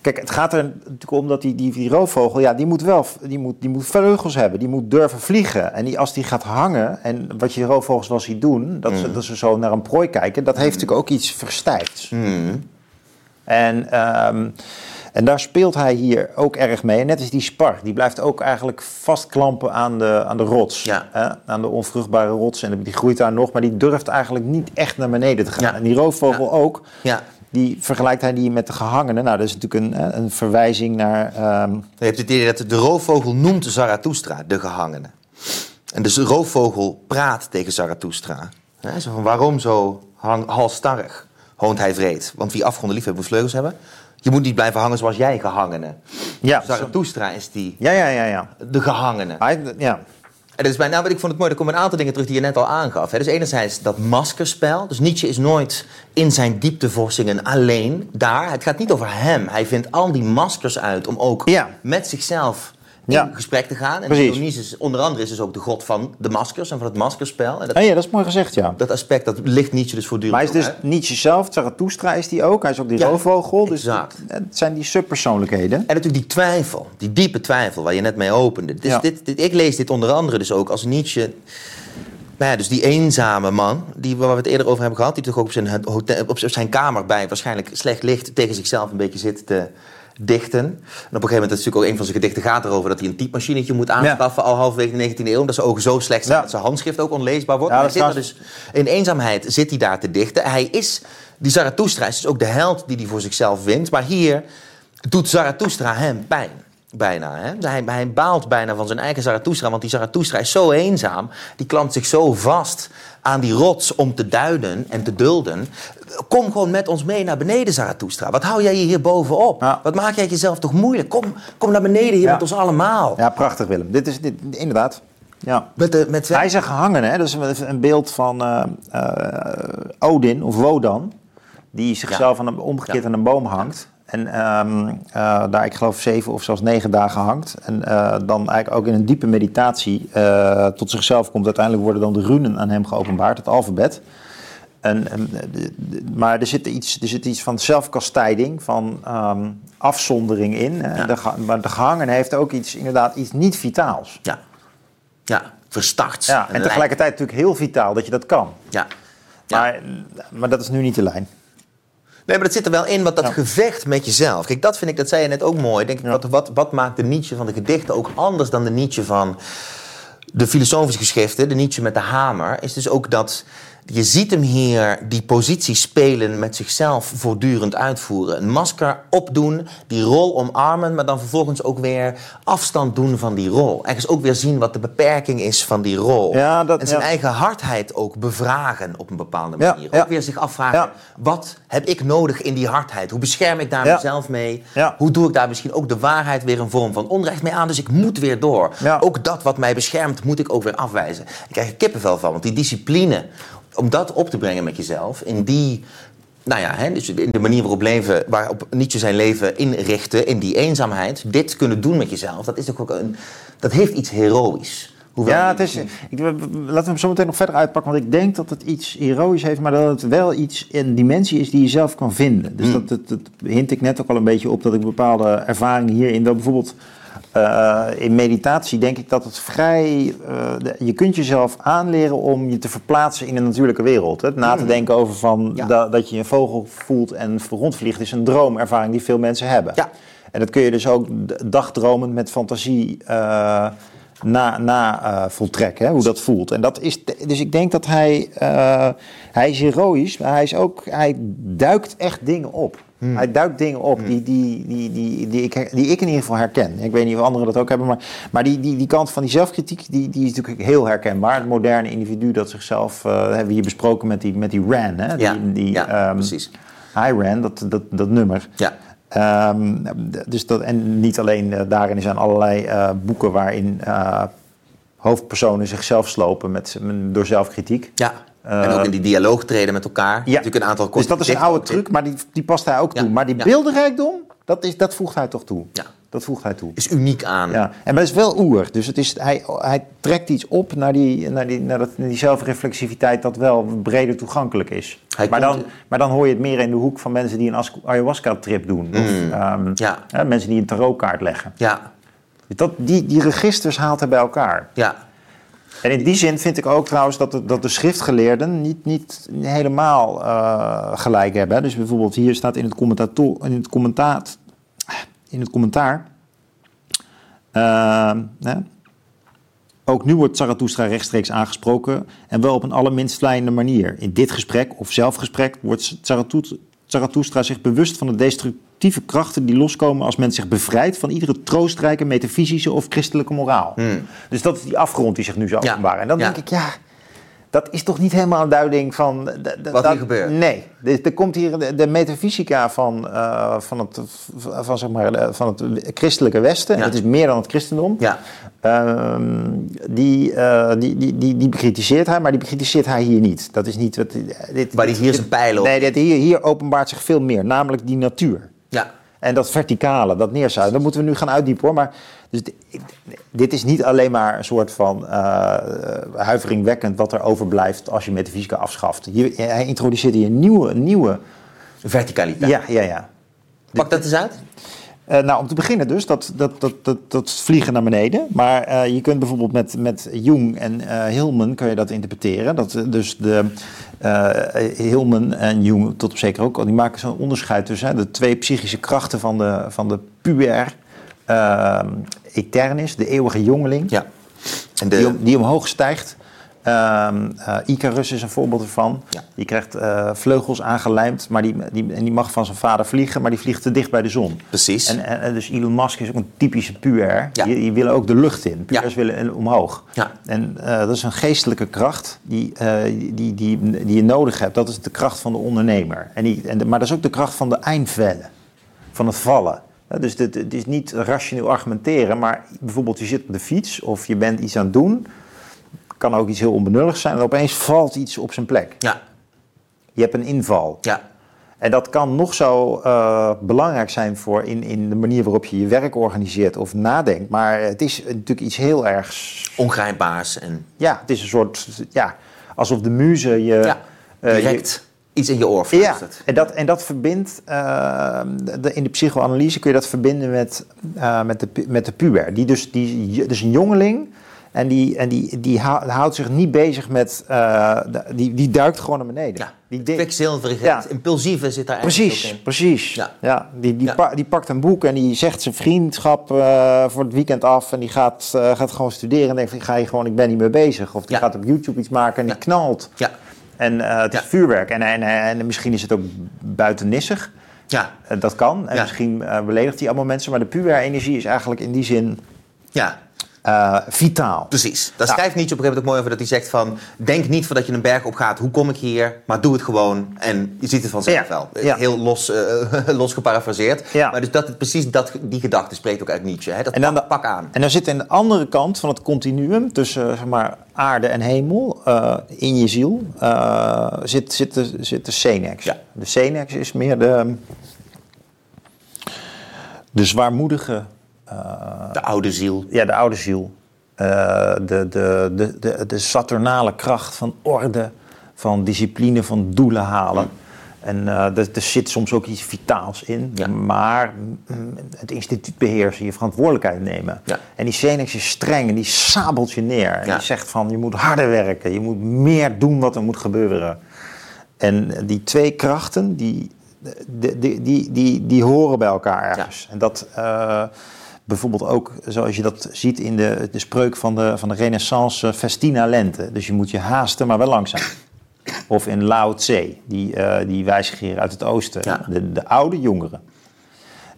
Kijk, het gaat er natuurlijk om dat die, die, die roofvogel, ja, die moet wel, die moet, die moet vleugels hebben, die moet durven vliegen. En die, als die gaat hangen, en wat je roofvogels wel ziet doen, dat, ze, dat ze zo naar een prooi kijken, dat heeft natuurlijk ook iets verstijfds. Hmm. En, ehm, en daar speelt hij hier ook erg mee. En net als die spar, die blijft ook eigenlijk vastklampen aan de, aan de rots. Ja. Hè? Aan de onvruchtbare rots. En die groeit daar nog, maar die durft eigenlijk niet echt naar beneden te gaan. Ja. En die roofvogel ook. ja, die vergelijkt hij die met de gehangenen. Nou, dat is natuurlijk een, een verwijzing naar... ehm, Je hebt het idee dat de roofvogel noemt Zarathustra de gehangene. En dus de roofvogel praat tegen Zarathustra. Zo van, waarom zo hang, halstarrig hoont hij vreed? Want wie afgronden lief moet vleugels hebben. Je moet niet blijven hangen zoals jij gehangene. ja, Zarathustra is die, ja, ja, ja, ja. de gehangene. Hij, ja. En dat is bij, nou, ik vond het mooi, er komen een aantal dingen terug die je net al aangaf. Hè. Dus enerzijds dat maskerspel. Dus Nietzsche is nooit in zijn dieptevorsingen alleen daar. Het gaat niet over hem. Hij vindt al die maskers uit om ook Ja. met zichzelf in Ja. gesprek te gaan. En Precies. Dionysus onder andere is dus ook de god van de maskers en van het maskerspel. En dat, Ah, ja, dat is mooi gezegd, ja. dat aspect, dat ligt Nietzsche dus Maar voortdurend hij is dus uit. Nietzsche zelf, Zarathustra is die ook. Hij is ook die Ja, roofvogel. Dus exact. het zijn die subpersoonlijkheden. En natuurlijk die twijfel, die diepe twijfel waar je net mee opende. Dus Ja. dit, dit, ik lees dit onder andere dus ook als Nietzsche... Nou ja, dus die eenzame man, die, waar we het eerder over hebben gehad... die toch ook op zijn, hotel, op zijn kamer bij waarschijnlijk slecht licht... tegen zichzelf een beetje zit te dichten. En op een gegeven moment, is natuurlijk ook een van zijn gedichten... gaat erover dat hij een typemachinetje moet aanschaffen... al halverwege de 19e eeuw, omdat zijn ogen zo slecht zijn... Ja. dat zijn handschrift ook onleesbaar wordt. Ja, Maar hij zit dus in eenzaamheid zit hij daar te dichten. Hij is, die Zarathustra is dus ook de held die hij voor zichzelf wint. Maar hier doet Zarathustra hem pijn. Bijna. Hè? Hij, hij baalt bijna van zijn eigen Zarathustra. Want die Zarathustra is zo eenzaam. Die klampt zich zo vast aan die rots om te duiden en te dulden. Kom gewoon met ons mee naar beneden, Zarathustra. Wat hou jij je hier bovenop? Ja. Wat maak jij jezelf toch moeilijk? Kom, kom naar beneden hier Ja. met ons allemaal. Ja, prachtig Willem. Dit is dit, inderdaad. Ja. Met de, met Hij is een gehangene, hè? dat is een- beeld van eh, eh, Odin of Wodan, die zichzelf aan een, omgekeerd Ja. aan een boom hangt. En ehm, eh, daar, ik geloof, zeven of zelfs negen dagen hangt. En eh, dan eigenlijk ook in een diepe meditatie eh, tot zichzelf komt. Uiteindelijk worden dan de runen aan hem geopenbaard, het alfabet. En, maar er zit, iets, er zit iets van zelfkastijding, van ehm, afzondering in. Ja. De, maar de gehangene heeft ook iets, inderdaad iets niet vitaals. Ja. Ja, verstart. Ja, en tegelijkertijd natuurlijk heel vitaal dat je dat kan. Ja. Ja. Maar, maar dat is nu niet de lijn. Nee, maar dat zit er wel in, wat dat Ja. gevecht met jezelf. Kijk, dat vind ik, dat zei je net ook mooi. Denk, ik, Ja. wat, wat, wat maakt de Nietzsche van de gedichten ook anders dan de Nietzsche van de filosofische geschriften, de Nietzsche met de hamer, is dus ook dat je ziet hem hier die positie spelen met zichzelf voortdurend uitvoeren. Een masker opdoen, die rol omarmen, maar dan vervolgens ook weer afstand doen van die rol. Ergens ook weer zien wat de beperking is van die rol. Ja, dat- en zijn ja. eigen hardheid ook bevragen op een bepaalde manier. ja. Ook weer zich afvragen, wat heb ik nodig in die hardheid? Hoe bescherm ik daar mezelf mee? Hoe doe ik daar misschien ook de waarheid weer een vorm van onrecht mee aan? Dus ik moet weer door. Ja. Ook dat wat mij beschermt, moet ik ook weer afwijzen. Ik krijg er kippenvel van, want die discipline... om dat op te brengen met jezelf... in die... Nou ja, hè, dus in de manier waarop, leven, waarop Nietzsche zijn leven inrichtte... in die eenzaamheid, dit kunnen doen met jezelf... dat, is toch ook een, dat heeft iets heroïs. Hoewel Ja, het is, ik, laten we hem zo meteen nog verder uitpakken. Want ik denk dat het iets heroïs heeft, maar dat het wel iets, een dimensie is die je zelf kan vinden. Dus dat, dat, dat hint ik net ook al een beetje op dat ik bepaalde ervaringen hierin wel bijvoorbeeld. Eh, in meditatie denk ik dat het vrij. eh, je kunt jezelf aanleren om je te verplaatsen in de natuurlijke wereld. Hè? Na te denken over van Ja. da- dat je een vogel voelt en rondvliegt, is een droomervaring die veel mensen hebben. Ja. En dat kun je dus ook d- dagdromend met fantasie eh, na, na voltrekken, hè, hoe dat voelt. En dat is, dus ik denk dat hij, hij is heroïs, maar hij is ook, hij duikt echt dingen op. Hij duikt dingen op die, die, die, die, die, ik, die ik in ieder geval herken. Ik weet niet of anderen dat ook hebben, maar, maar die, die, die kant van die zelfkritiek, die, die is natuurlijk heel herkenbaar. Het moderne individu dat zichzelf, eh, hebben we hier besproken met die, met die Ran, hè? Die, Ja, die, ja, ehm, precies. High Ran, dat, dat, dat nummer. Ja. Ehm, dus dat, en niet alleen eh, daarin, er zijn allerlei eh, boeken waarin hoofdpersonen zichzelf slopen met, door zelfkritiek. Ja. En ook in die dialoog treden met elkaar. Natuurlijk een aantal dus dat is een oude truc, maar die, die past hij ook Ja, toe. Maar die ja. beeldenrijkdom, dat, is, dat voegt hij toch toe. Ja. Dat voegt hij toe. Is uniek aan. Ja, en dat is wel oer. Dus het is, hij, hij trekt iets op naar die, naar die, naar dat, naar die zelfreflexiviteit dat wel breder toegankelijk is. Hij Maar komt- dan, maar dan hoor je het meer in de hoek van mensen die een as- ayahuasca-trip doen. Of ehm, Mm. Ja. hè, mensen die een tarotkaart leggen. Ja. Dat, die, die registers haalt hij bij elkaar. Ja. En in die zin vind ik ook trouwens dat de, dat de schriftgeleerden niet, niet helemaal eh, gelijk hebben. Dus bijvoorbeeld hier staat in het, in het, in het commentaar... eh, hè, ook nu wordt Zarathustra rechtstreeks aangesproken en wel op een allerminst vleiende manier. In dit gesprek of zelfgesprek wordt Zarathus- Zarathustra zich bewust van de destructieve krachten die loskomen als men zich bevrijdt van iedere troostrijke metafysische of christelijke moraal. Dus dat is die afgrond die zich nu zo Ja. openbaar. En dan Ja. denk ik, ja, dat is toch niet helemaal een duiding van... Wat hier gebeurt. Nee, er komt hier de, de metafysica van, eh, van, het, van, zeg maar, van het christelijke Westen. Ja. Het is meer dan het christendom. Ja, Ehm, die, eh, die, die, die, die bekritiseert hij, maar die bekritiseert hij hier niet. Dat is niet wat. Dit, Waar die hier zijn pijlen op- Nee, dit, hier, hier openbaart zich veel meer, namelijk die natuur. ja. En dat verticale, dat neerzuigen, dat moeten we nu gaan uitdiepen hoor. Maar dus di- dit is niet alleen maar een soort van eh, huiveringwekkend wat er overblijft als je metafysica afschaft. Hier, hij introduceert hier een nieuwe, nieuwe. Verticaliteit. Ja, ja, ja. Pak dat eens uit. Eh, nou, om te beginnen dus, dat, dat, dat, dat, dat vliegen naar beneden. Maar eh, je kunt bijvoorbeeld met, met Jung en eh Hillman kun je dat interpreteren. Dat, dus de Hillman en Jung tot op zeker ook, die maken zo'n onderscheid tussen hè, de twee psychische krachten van de, van de puer eh, eternis, de eeuwige jongeling, Ja. En de, die, om- die omhoog stijgt. Eh, Icarus is een voorbeeld ervan. Ja. Die krijgt eh, vleugels aangelijmd, maar die, die, en die mag van zijn vader vliegen, maar die vliegt te dicht bij de zon. Precies. En, en, dus Elon Musk is ook een typische puer. Ja. Die, die willen ook de lucht in. Puers Ja. willen en- omhoog. Ja. En eh, dat is een geestelijke kracht die, die, die, die, je nodig hebt. Dat is de kracht van de ondernemer. En die, en de, maar dat is ook de kracht van de eindvellen. Van het vallen. Dus het is niet rationeel argumenteren, maar bijvoorbeeld je zit op de fiets of je bent iets aan het doen. Kan ook iets heel onbenulligs zijn en opeens valt iets op zijn plek. ja, Je hebt een inval. ja, En dat kan nog zo eh, belangrijk zijn voor in, in de manier waarop je je werk organiseert of nadenkt. Maar het is natuurlijk iets heel ergs. ongrijpbaars en Ja, het is een soort. Ja, alsof de muze je. ja, eh, je- direct iets in je oor ja, fluistert. en dat, en dat verbindt, eh, de, in de psychoanalyse kun je dat verbinden met, met, de, met de puber. Die dus, die, dus een jongeling en die, en die, die hou- houdt zich niet bezig met, eh, die, die duikt gewoon naar beneden. Ja, die quicksilver, Ja. het impulsieve zit daar eigenlijk Precies, in. precies. Ja. Ja. die, die, Ja. pa- die pakt een boek en die zegt zijn vriendschap eh, voor het weekend af. En die gaat, eh, gaat gewoon studeren en denkt, van, ik ga hier gewoon, ik ben niet mee bezig. Of die gaat op YouTube iets maken en die knalt. Ja, En het is vuurwerk. En, en, en misschien is het ook buitennissig. ja, dat kan. En misschien beledigt hij allemaal mensen. Maar de puer-energie is eigenlijk in die zin ja. Eh, vitaal. Precies. Daar Ja. schrijft Nietzsche op een gegeven moment ook mooi over dat hij zegt van... denk niet voordat je een berg op gaat, hoe kom ik hier? Maar doe het gewoon en je ziet het vanzelf Ja. wel. Ja. Heel los, eh, los geparafraseerd. Ja. Maar dus dat, het- precies dat, die gedachte spreekt ook uit Nietzsche. Hè? Dat En dan pak, de- pak aan. En dan zit aan de andere kant van het continuum tussen zeg maar, aarde en hemel, eh, in je ziel, zit, zit, de, zit de Senex. Ja. De Senex is meer de, de zwaarmoedige, De oude ziel. ja, de oude ziel. Eh, de, de, de, de, de saturnale kracht van orde, van discipline, van doelen halen. En eh, er, er zit soms ook iets vitaals in. Maar mm, het instituut beheersen, je verantwoordelijkheid nemen. En die Senex is streng en die sabelt je neer. En die zegt van je moet harder werken, je moet meer doen wat er moet gebeuren. En die twee krachten, die, die, die, die, die, die horen bij elkaar ergens. En dat eh, bijvoorbeeld ook, zoals je dat ziet in de, de spreuk van de, van de renaissance Festina Lente. Dus je moet je haasten, maar wel langzaam. Of in Lao Tse, die, eh die wijsgeer uit het oosten. Ja. De, de oude jongeren.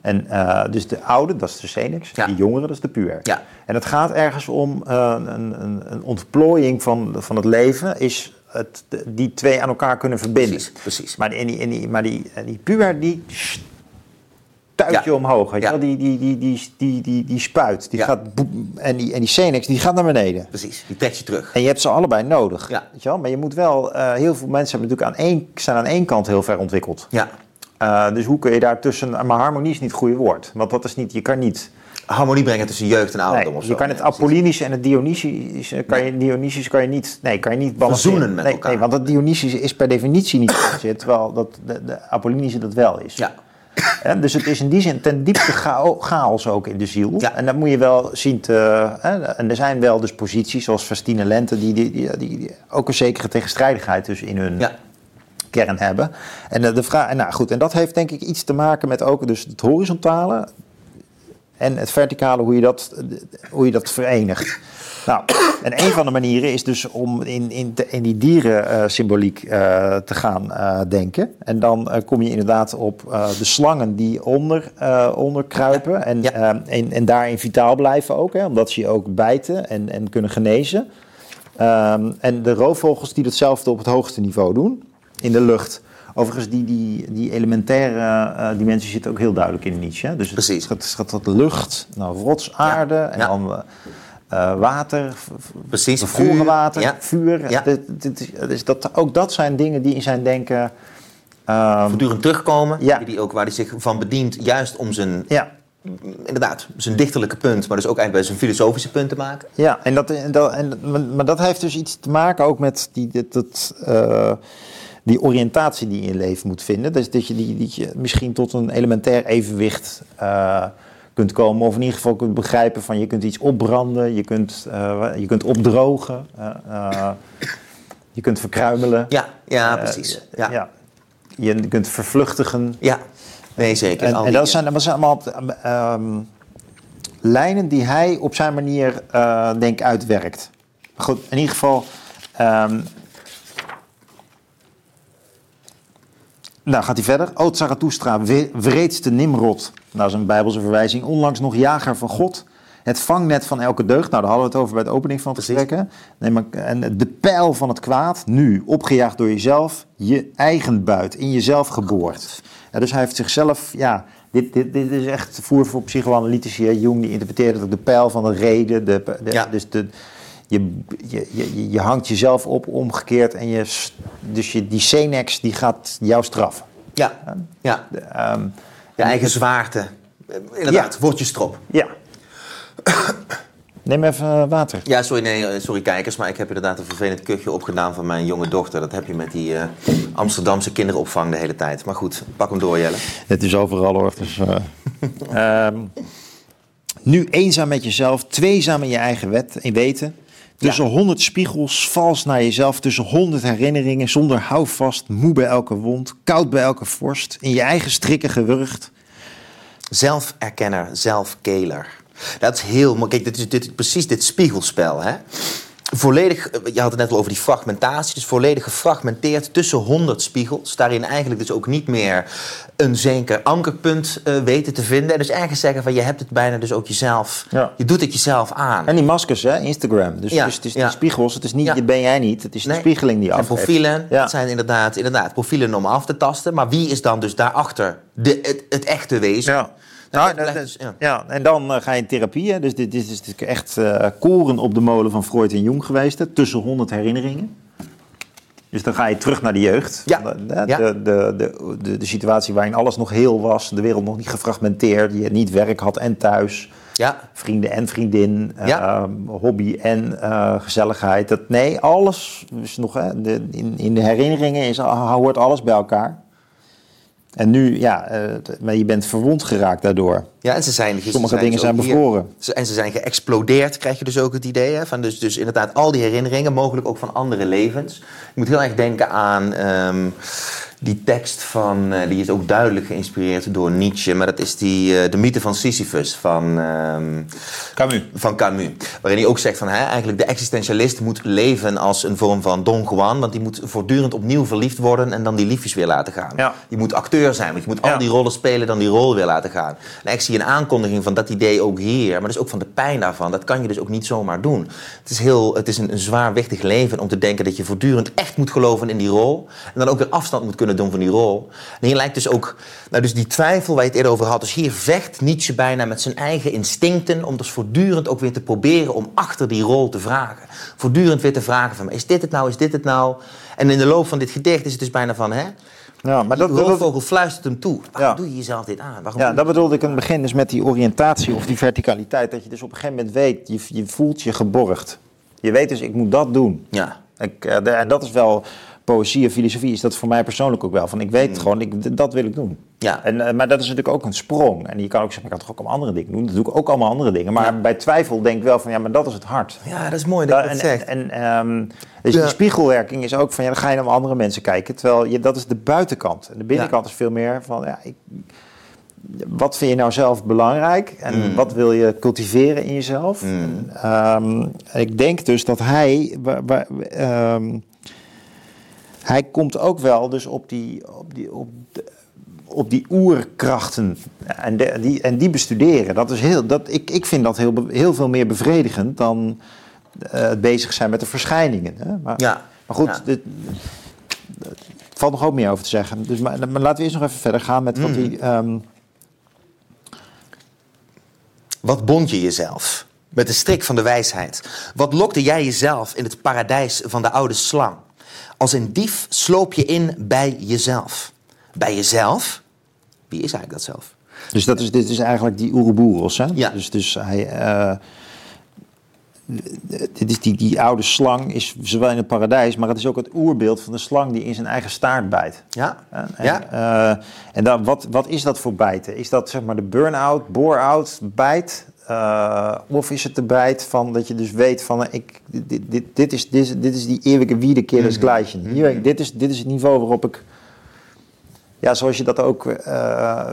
En eh, dus de oude, dat is de Senex. Ja. Die jongeren, dat is de puer. Ja. En het gaat ergens om eh, een, een, een ontplooiing van, van het leven... is het, de- die twee aan elkaar kunnen verbinden. Precies, precies. Maar die, en die, maar die, die puer, die stuit Ja. je omhoog. Weet je Ja. wel? Die, die, die, die, die, die, die spuit. Die Ja. gaat boem, en, die, en die Senex, die gaat naar beneden. Precies, die trekt je terug. En je hebt ze allebei nodig. Ja. Weet je wel? Maar je moet wel... eh, heel veel mensen hebben natuurlijk aan één, zijn aan één kant heel ver ontwikkeld. Ja. Eh, dus hoe kun je daartussen... Maar harmonie is niet het goede woord. Want dat is niet... Je kan niet... Harmonie brengen tussen jeugd en ouderdom Nee, of je zo. kan het. Apollinische en het Dionysische kan je, Dionysisch kan je niet, nee, kan je niet balanceren. Verzoenen met nee, elkaar. Nee, want het Dionysische is per definitie niet zit, terwijl dat de, de Apollinische dat wel is. Ja. Dus het is in die zin ten diepste chao- chaos ook in de ziel. Ja. En dat moet je wel zien te... En er zijn wel dus posities zoals Fastine Lente... Die, die, die, die- ook een zekere tegenstrijdigheid dus in hun Ja. kern hebben. En, de, de vraag, en nou goed, en dat heeft denk ik iets te maken met ook dus het horizontale. En het verticale, hoe je dat, hoe je dat verenigt. Nou, en een van de manieren is dus om in, in, in die dierensymboliek uh, te gaan uh, denken. En dan uh, kom je inderdaad op de slangen die onder, onder kruipen en, Ja. en, en daarin vitaal blijven ook, hè, omdat ze je ook bijten en, en kunnen genezen. Ehm, en de roofvogels die datzelfde op het hoogste niveau doen, in de lucht. Overigens, die, die, die elementaire eh, dimensie zit ook heel duidelijk in Nietzsche. Hè? Dus het Precies. het gaat tot lucht, nou, rots, aarde en ja. dan eh, water, v- v- Precies, vuur, water, ja. vuur. Ja. Dit- dit is- dus dat, ook dat zijn dingen die in zijn denken... ehm, Voortdurend terugkomen, Ja. die ook, waar hij zich van bedient, juist om zijn, ja, inderdaad, zijn dichterlijke punt, maar dus ook eigenlijk bij zijn filosofische punt te maken. Ja, en dat, en dat, en, maar- dat heeft dus iets te maken ook met die, dat, dat, eh, die oriëntatie die je in je leven moet vinden. Dus dat je, die, je misschien tot een elementair evenwicht eh, kunt komen. Of in ieder geval kunt begrijpen van je kunt iets opbranden, je kunt, eh, je kunt opdrogen, eh, je kunt verkruimelen. Ja, ja precies. Ja, ja. ja. Je kunt vervluchtigen. nee zeker. En, die- dat, zijn, dat zijn allemaal ehm, lijnen die hij op zijn manier, denk ik, uitwerkt. Maar goed, in ieder geval... ehm, nou, gaat hij verder. O Zarathustra, wreedste Nimrod. Nou, dat is een bijbelse verwijzing. Onlangs nog jager van God. Het vangnet van elke deugd. Nou, daar hadden we het over bij de opening van het gesprek. en de pijl van het kwaad, nu, opgejaagd door jezelf. Je eigen buit, in jezelf geboord. Ja, dus hij heeft zichzelf, ja, dit, dit, dit is echt voer voor psychoanalytici. Jung die interpreteert het ook de pijl van de reden. De, de- Ja. Dus de, je, je, je, je hangt jezelf op omgekeerd en je, dus je, die Cenex die gaat jou straffen. Ja, ja. De, ehm, je eigen zwaarte. Eh, Inderdaad, Ja. word je strop. ja. Neem even eh, water. Ja, sorry, nee, eh, sorry kijkers, maar ik heb inderdaad een vervelend kuchje opgedaan van mijn jonge dochter. Dat heb je met die eh, Amsterdamse kinderopvang de hele tijd. Maar goed, pak hem door, Jelle. Het is overal hoor. Dus, eh, ehm, nu eenzaam met jezelf, tweezaam in je eigen wet, in weten. Tussen honderd spiegels, vals naar jezelf, tussen honderd herinneringen, zonder houvast, moe bij elke wond, koud bij elke vorst, in je eigen strikken gewurgd. Zelferkenner, zelfkeler. Dat is heel mooi. Kijk, dit is, dit, is precies dit spiegelspel. Hè? Volledig, eh, je had het net al over die fragmentatie. Dus volledig gefragmenteerd tussen 100 spiegels. Daarin eigenlijk dus ook niet meer een zeker ankerpunt eh, weten te vinden. En dus eigenlijk zeggen van je hebt het bijna dus ook jezelf. Ja. Je doet het jezelf aan. En die maskers, hè, Instagram. Dus, Ja, dus het is ja. die spiegels, het is niet, je ben jij niet, het is de Nee. spiegeling die En afgeeft. profielen, Ja. dat zijn inderdaad, inderdaad profielen om af te tasten. Maar wie is dan dus daarachter de, het, het echte wezen? Ja. Nou, Nou, dat dus- ja. ja. en dan eh, ga je in therapie. hè. Dus dit, is dit is echt eh, koren op de molen van Freud en Jung geweest. Hè, tussen 100 herinneringen. Dus dan ga je terug naar de jeugd. Ja. De, de, de, de, de, situatie waarin alles nog heel was. De wereld nog niet gefragmenteerd. Je niet werk had en thuis. Ja, Vrienden en vriendin. eh, Ja. hobby en eh, gezelligheid. Dat, nee, alles is nog... Hè, in, in de herinneringen is, hoort alles bij elkaar. En nu, ja, eh, maar je bent verwond geraakt daardoor. Ja, en ze zijn, ze Sommige dingen dus zijn hier- bevroren. en ze zijn geëxplodeerd, krijg je dus ook het idee. Hè? Van dus, dus inderdaad al die herinneringen, mogelijk ook van andere levens. Je moet heel erg denken aan ehm, die tekst van, eh, die is ook duidelijk geïnspireerd door Nietzsche. Maar dat is die, eh, de mythe van Sisyphus van, ehm, Camus. van Camus. Waarin hij ook zegt van hè, eigenlijk de existentialist moet leven als een vorm van Don Juan. Want die moet voortdurend opnieuw verliefd worden en dan die liefjes weer laten gaan. Ja. Je moet acteur zijn, want je moet al Ja. die rollen spelen, dan die rol weer laten gaan. En ik zie een aankondiging van dat idee ook hier, maar dus ook van de pijn daarvan. Dat kan je dus ook niet zomaar doen. Het is, heel, het is een, een zwaarwichtig leven om te denken dat je voortdurend echt moet geloven in die rol. En dan ook weer afstand moet kunnen doen van die rol. En hier lijkt dus ook, nou dus die twijfel waar je het eerder over had. Dus hier vecht Nietzsche bijna met zijn eigen instincten om dus voortdurend ook weer te proberen om achter die rol te vragen. Voortdurend weer te vragen van, is dit het nou, is dit het nou? En in de loop van dit gedicht is het dus bijna van, hè? Ja, maar dat, roofvogel fluistert hem toe. Waarom Ja. doe je jezelf dit aan? Waarom ja, dat bedoelde ik in het begin dus met die oriëntatie of die verticaliteit. Dat je dus op een gegeven moment weet, je, je voelt je geborgd. Je weet dus, ik moet dat doen. Ja, Ik, eh, en dat is wel, poëzie en filosofie is dat voor mij persoonlijk ook wel. Van ik weet gewoon, ik, dat wil ik doen. Ja. En, eh, maar dat is natuurlijk ook een sprong. En je kan ook zeggen, ik kan toch ook allemaal andere dingen doen. Dat doe ik ook allemaal andere dingen. Maar bij twijfel denk ik wel van, ja, maar dat is het hart. ja dat is mooi dat je en, dat zegt. en, ehm, dus Ja. die spiegelwerking is ook van, ja, dan ga je naar andere mensen kijken. Terwijl je, dat is de buitenkant. En de binnenkant is veel meer van, ja, ik, wat vind je nou zelf belangrijk en Mm. wat wil je cultiveren in jezelf? En, ehm, ik denk dus dat hij, wa- wa- ehm, hij komt ook wel dus op die, op die, op de- op die oerkrachten en, de- die, en die bestuderen. Dat is heel, dat, ik, ik vind dat heel, heel veel meer bevredigend dan eh, het bezig zijn met de verschijningen. Hè? Maar, Ja. maar goed, Ja. dit, er valt nog ook meer over te zeggen. Dus, maar, maar laten we eerst nog even verder gaan met wat Mm. die... ehm, Wat bond je jezelf? Met de strik van de wijsheid. Wat lokte jij jezelf in het paradijs van de oude slang? Als een dief sloop je in bij jezelf. Bij jezelf? Wie is eigenlijk dat zelf? Dus dat is, dit is eigenlijk die Ouroboros, hè? Ja. Dus, dus hij... eh, dit is die, die oude slang is zowel in het paradijs, maar het is ook het oerbeeld van de slang die in zijn eigen staart bijt. Ja? En, Ja. eh, en dan, wat, wat is dat voor bijten? Is dat zeg maar de burn-out, bore-out bijt? Eh, of is het de bijt van dat je dus weet van eh, ik, dit, dit, dit, is, dit, is, dit is die eeuwige wiederkeerders gleichen. Hier, dit, is, dit is het niveau waarop ik ja, zoals je dat ook... eh,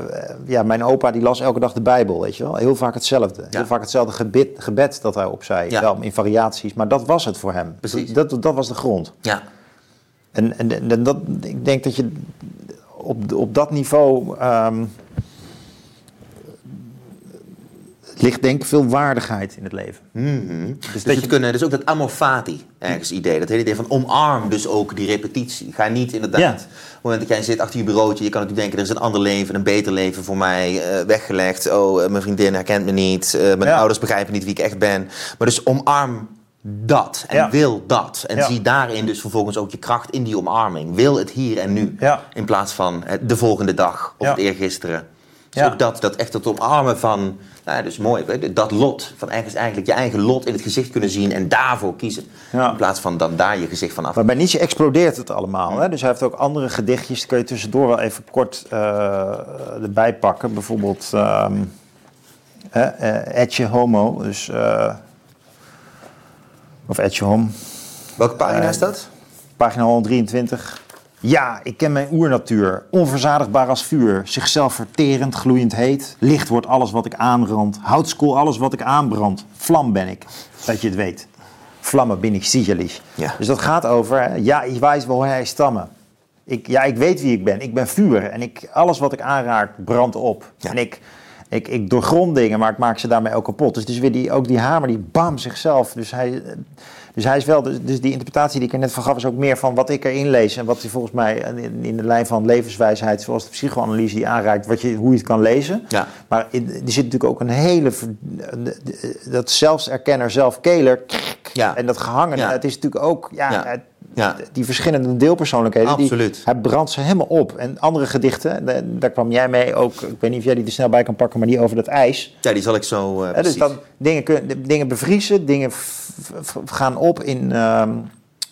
ja, mijn opa die las elke dag de Bijbel, weet je wel. Heel vaak hetzelfde. Ja. Heel vaak hetzelfde gebed, gebed dat hij opzei. Ja. Wel in variaties, maar dat was het voor hem. Precies. Dat, dat, dat was de grond. Ja. En, en, en dat, ik denk dat je op, op dat niveau... ehm, ligt denk ik veel waardigheid in het leven. Mhm. Dus, dat het je- kunnen, dus ook dat amor fati ergens idee. Dat hele idee van omarm dus ook die repetitie. Ga niet inderdaad, Ja. op het moment dat jij zit achter je bureautje, je kan natuurlijk denken, er is een ander leven, een beter leven voor mij eh, weggelegd. Oh, eh, mijn vriendin herkent me niet, eh, mijn Ja. ouders begrijpen niet wie ik echt ben. Maar dus omarm dat en Ja. wil dat. En Ja. zie daarin dus vervolgens ook je kracht in die omarming. Wil het hier en nu. Ja. In plaats van de volgende dag of het eergisteren. Dus Ja. ook dat, dat echt het omarmen van, nou ja, dus mooi, dat lot. Van ergens eigenlijk je eigen lot in het gezicht kunnen zien en daarvoor kiezen. Ja. In plaats van dan daar je gezicht van af. Maar bij Nietzsche explodeert het allemaal. Hè? Dus hij heeft ook andere gedichtjes. Die kun je tussendoor wel even kort eh, erbij pakken. Bijvoorbeeld eh, eh, Etje Homo. Dus, eh, of Etje Hom. Welke pagina is dat? Pagina 123. Ja, ik ken mijn oernatuur. Onverzadigbaar als vuur. Zichzelf verterend, gloeiend heet. Licht wordt alles wat ik aanrand. Houtskool alles wat ik aanbrand. Vlam ben ik, dat je het weet. Vlammen bin ik sicherlich. Ja. Dus dat gaat over, hè, ja, ik weet wel hij stammen. Ik, ja, ik weet wie ik ben. Ik ben vuur. En ik, alles wat ik aanraak, brandt op. Ja. En ik, ik, ik doorgrond dingen, maar ik maak ze daarmee ook kapot. Dus het is weer die, ook die hamer, die bam, zichzelf. Dus hij, dus hij is wel... Dus, dus die interpretatie die ik er net van gaf... is ook meer van wat ik erin lees... en wat hij volgens mij in, de lijn van levenswijsheid... zoals de psychoanalyse die aanreikt... Wat je, hoe je het kan lezen. Ja. Maar in, er zit natuurlijk ook een hele... dat zelfserkenner, zelfkeler... Ja. En dat gehangen, Ja. het is natuurlijk ook... Ja, Ja. het- Ja. die verschillende deelpersoonlijkheden. die- hij brandt ze helemaal op. En andere gedichten, da- daar kwam jij mee ook. Ik weet niet of jij die er snel bij kan pakken, maar die over dat ijs. Ja, die zal ik zo precies. dus dan dingen, kun- dingen bevriezen, dingen gaan op in, ehm,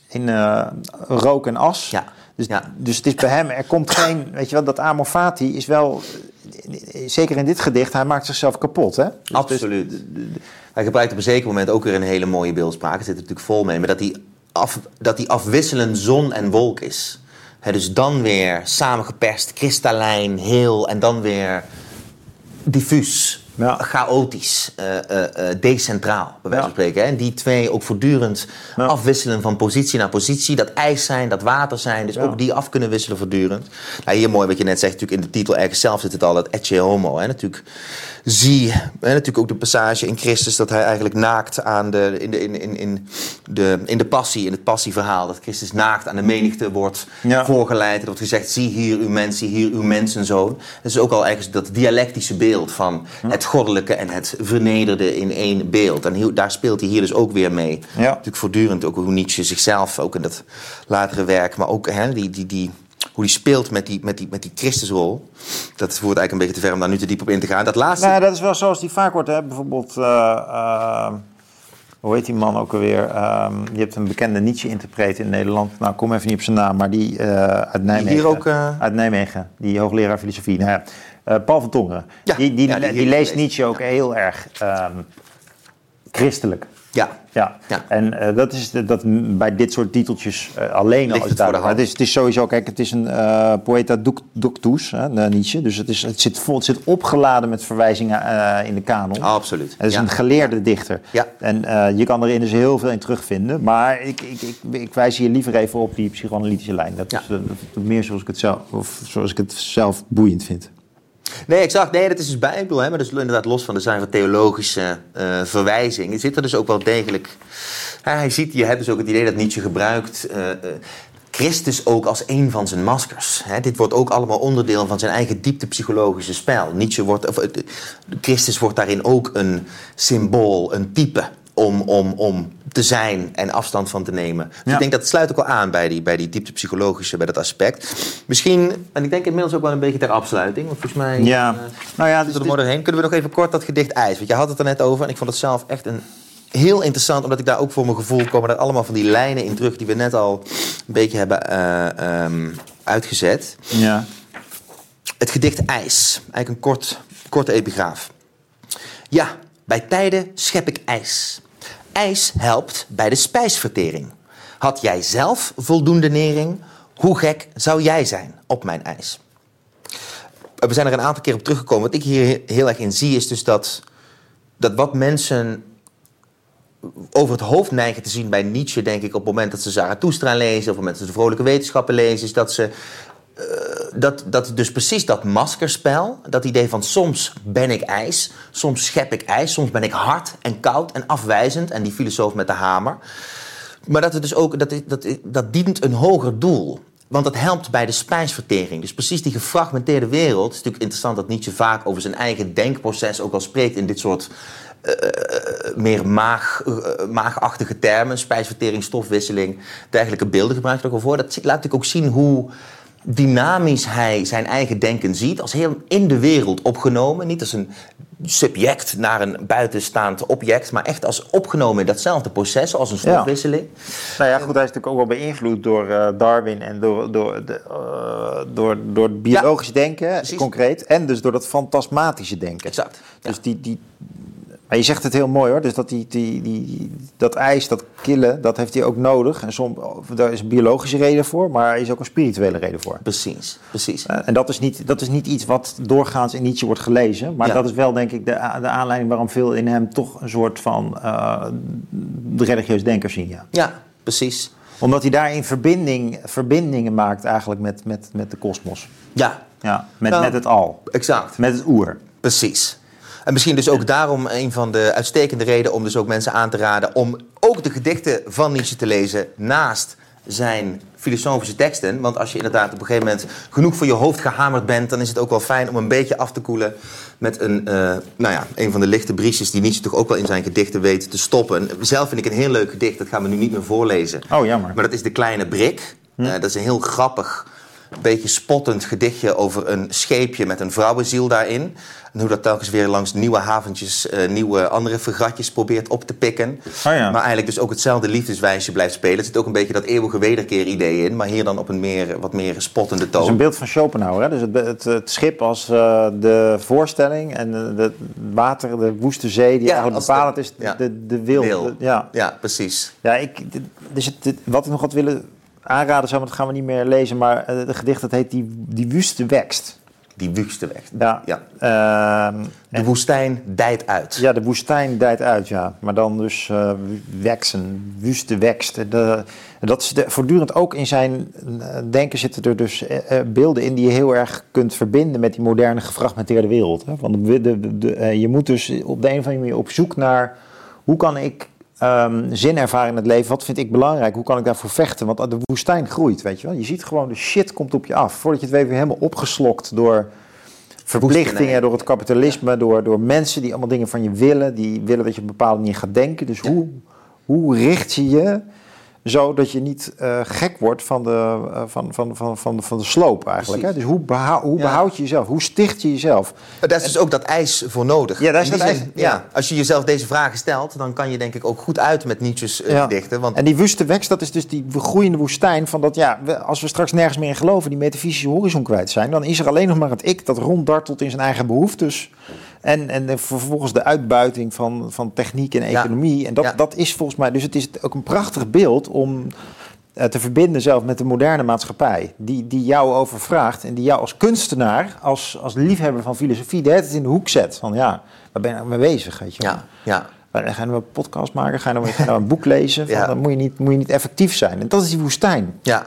in eh, rook en as. Ja, Dus, ja. dus het is bij hem, er komt geen, weet je wel, dat amor fati is wel, zeker in dit gedicht, hij maakt zichzelf kapot. Hè? Dus- dus- Absoluut. Hij gebruikt op een zeker moment ook weer een hele mooie beeldspraak. Het zit er natuurlijk vol mee. Maar dat die, dat die afwisselend zon en wolk is. Dus dan weer samengeperst, kristallijn, heel. En dan weer diffuus, Ja. chaotisch, eh, eh, decentraal, bij wijze van spreken. Hè. En die twee ook voortdurend afwisselen van positie naar positie. Dat ijs zijn, dat water zijn. Dus ook die af kunnen wisselen voortdurend. Nou, hier mooi wat je net zegt, natuurlijk in de titel ergens zelf zit het al, dat ecce homo. Hè. Natuurlijk zie, hè, natuurlijk ook de passage in Christus dat hij eigenlijk naakt aan de, in, de, in, in, in, de, in de passie, in het passieverhaal, dat Christus naakt aan de menigte wordt voorgeleid. Er wordt gezegd, zie hier uw mens, zie hier uw mensenzoon. Dat is ook al ergens dat dialectische beeld van het goddelijke en het vernederde in één beeld. En daar speelt hij hier dus ook weer mee. Ja. Natuurlijk voortdurend ook hoe Nietzsche zichzelf, ook in dat latere werk, maar ook hè, die, die, die, hoe die speelt met die, met, die, met die Christusrol. Dat voert eigenlijk een beetje te ver om daar nu te diep op in te gaan. Dat laatste... Nou, dat is wel zoals die vaak wordt. Hè? Bijvoorbeeld, eh, eh, hoe heet die man ook alweer? Ehm, je hebt een bekende Nietzsche-interpreet in Nederland. Nou, kom even niet op zijn naam, maar die eh, uit Nijmegen. hier ook, eh, Uit Nijmegen, die hoogleraar filosofie. Nou ja, Paul van Tongeren. Ja, die, die, ja, die- leest. Nietzsche ook heel erg ehm, christelijk. Ja. Ja, Ja. en eh, dat is de- dat bij dit soort titeltjes eh, alleen al Ligt is het. Het is, het is sowieso, kijk, het is een eh poeta ductus, hè, Nietzsche. Dus het, is, het, zit vol, het zit opgeladen met verwijzingen eh, in de kanon. Absoluut. Het is ja. een geleerde dichter. Ja. En eh, je kan erin dus heel veel in terugvinden. Maar ik, ik, ik, ik wijs hier liever even op die psychoanalytische lijn. Dat is eh, meer zoals ik, het zelf, of zoals ik het zelf boeiend vind. Nee, exact. Nee, dat is dus Bijbel. Hè? Maar dat is inderdaad los van de zijn van theologische eh verwijzing. Zit er dus ook wel degelijk... Hij ziet, je hebt dus ook het idee dat Nietzsche gebruikt... eh, eh, Christus ook als een van zijn maskers. Dit wordt ook allemaal onderdeel van zijn eigen dieptepsychologische spel. Nietzsche wordt, of, Christus wordt daarin ook een symbool, een type... Om, om, om te zijn en afstand van te nemen. Dus Ja. ik denk dat het sluit ook wel aan bij die, bij die dieptepsychologische, bij dat aspect. Misschien, en ik denk inmiddels ook wel een beetje ter afsluiting. Want volgens mij Ja, eh, nou ja, dus modder heen. Kunnen we nog even kort dat gedicht IJs? Want je had het er net over en ik vond het zelf echt een heel interessant, omdat ik daar ook voor mijn gevoel komen er allemaal van die lijnen in terug die we net al een beetje hebben eh, ehm, uitgezet. ja. Het gedicht IJs, eigenlijk een kort, korte epigraaf. Ja, bij tijden schep ik ijs. Ijs helpt bij de spijsvertering. Had jij zelf voldoende nering, hoe gek zou jij zijn op mijn ijs? We zijn er een aantal keer op teruggekomen. Wat ik hier heel erg in zie is dus dat, dat wat mensen over het hoofd neigen te zien bij Nietzsche, denk ik, op het moment dat ze Zarathustra lezen, of op het moment dat ze de vrolijke wetenschappen lezen, is dat ze eh, dat, dat dus precies dat maskerspel, dat idee van soms ben ik ijs, soms schep ik ijs, soms ben ik hard en koud en afwijzend en die filosoof met de hamer. Maar dat het dus ook, dat, dat, dat dient een hoger doel. Want dat helpt bij de spijsvertering. Dus precies die gefragmenteerde wereld. Het is natuurlijk interessant dat Nietzsche vaak over zijn eigen denkproces ook al spreekt in dit soort eh, meer maag, eh, maagachtige termen. Spijsvertering, stofwisseling, dergelijke beelden gebruikt hij ook al voor. Dat laat natuurlijk ook zien hoe dynamisch hij zijn eigen denken ziet. Als heel in de wereld opgenomen. Niet als een subject naar een buitenstaand object. Maar echt als opgenomen in datzelfde proces. Als een Ja. stofwisseling. Nou ja, goed, hij is natuurlijk ook wel beïnvloed door eh, Darwin en door, door, de, eh, door, door het biologische denken, precies. concreet. En dus door dat fantasmatische denken. Exact. Ja. Dus die, die, maar je zegt het heel mooi hoor, dus dat, die, die, die, dat ijs, dat killen, dat heeft hij ook nodig. En soms, daar is een biologische reden voor, maar er is ook een spirituele reden voor. Precies, precies. Eh, En dat is, niet, dat is niet iets wat doorgaans in Nietzsche wordt gelezen. Maar Ja. dat is wel, denk ik, de, de aanleiding waarom veel in hem toch een soort van eh religieus denker zien. Ja. Ja, precies. Omdat hij daarin verbinding, verbindingen maakt eigenlijk met, met, met de kosmos. Ja, Ja, met, Nou, met het al. exact. Met het oer. Precies. En misschien dus ook daarom een van de uitstekende redenen om dus ook mensen aan te raden om ook de gedichten van Nietzsche te lezen naast zijn filosofische teksten. Want als je inderdaad op een gegeven moment genoeg voor je hoofd gehamerd bent, dan is het ook wel fijn om een beetje af te koelen met een, eh, nou ja, een van de lichte briesjes die Nietzsche toch ook wel in zijn gedichten weet te stoppen. Zelf vind ik een heel leuk gedicht, dat gaan we nu niet meer voorlezen. Oh, jammer. Maar dat is De Kleine Brik. Eh, dat is een heel grappig, beetje spottend gedichtje over een scheepje met een vrouwenziel daarin. En hoe dat telkens weer langs nieuwe haventjes, eh, nieuwe andere vergatjes probeert op te pikken. Oh ja. Maar eigenlijk dus ook hetzelfde liefdeswijsje blijft spelen. Er zit ook een beetje dat eeuwige wederkeer idee in. Maar hier dan op een meer, wat meer spottende Dat is een toon. beeld van Schopenhauer. Hè? Dus het, het, het schip als eh, de voorstelling en de water, de woeste zee, die Ja, eigenlijk bepalend de- is, ja. de, de wil. Wil. Ja. Ja, precies. Ja, ik, dus het, wat ik nog had willen aanraden zou, maar dat gaan we niet meer lezen, maar eh, het gedicht dat heet Die, die Wuste Wekst. Die wuste weg. Ja. Ja. Ehm, De woestijn dijt uit. ja, de woestijn dijt uit, ja. Maar dan dus eh weksen, wuste wekst. De, dat is de, voortdurend ook in zijn eh, denken zitten er dus beelden in die je heel erg kunt verbinden met die moderne gefragmenteerde wereld. Hè? Want de, de, je moet dus op de een of andere manier op zoek naar hoe kan ik ehm, zin ervaren in het leven? Wat vind ik belangrijk? Hoe kan ik daarvoor vechten? Want de woestijn groeit, weet je wel. Je ziet gewoon, de shit komt op je af. Voordat je het weet, weer helemaal opgeslokt door verplichtingen, door het kapitalisme, door, door mensen die allemaal dingen van je willen. Die willen dat je op een bepaalde manier gaat denken. Dus hoe, hoe richt je je zo dat je niet eh, gek wordt van de, eh, van, van, van, van, de, van de sloop eigenlijk? Hè? Dus hoe, behou, hoe Ja. behoud je jezelf? Hoe sticht je jezelf? Maar daar is dus ook dat ijs voor nodig. Ja, daar is zin, ja. Als je jezelf deze vragen stelt, dan kan je denk ik ook goed uit met Nietzsche's eh, Ja. gedichten. Want En die wuste wekst, dat is dus die groeiende woestijn van dat, ja, we- als we straks nergens meer in geloven, die metafysische horizon kwijt zijn, dan is er alleen nog maar het ik dat ronddartelt in zijn eigen behoeftes En, en de- vervolgens de uitbuiting van, van techniek en Ja. economie. En dat, Ja. dat is volgens mij... Dus het is ook een prachtig beeld om eh, te verbinden zelf met de moderne maatschappij. Die, die jou overvraagt en die jou als kunstenaar, als, als liefhebber van filosofie... de hele tijd in de hoek zet. Van ja, waar ben je nou mee bezig? Weet je wel? Ja, ja. Ga je nou een podcast maken? Ga je nou, ga je nou een boek lezen? Van, Ja. Dan moet je, niet, moet je niet effectief zijn. En dat is die woestijn. ja.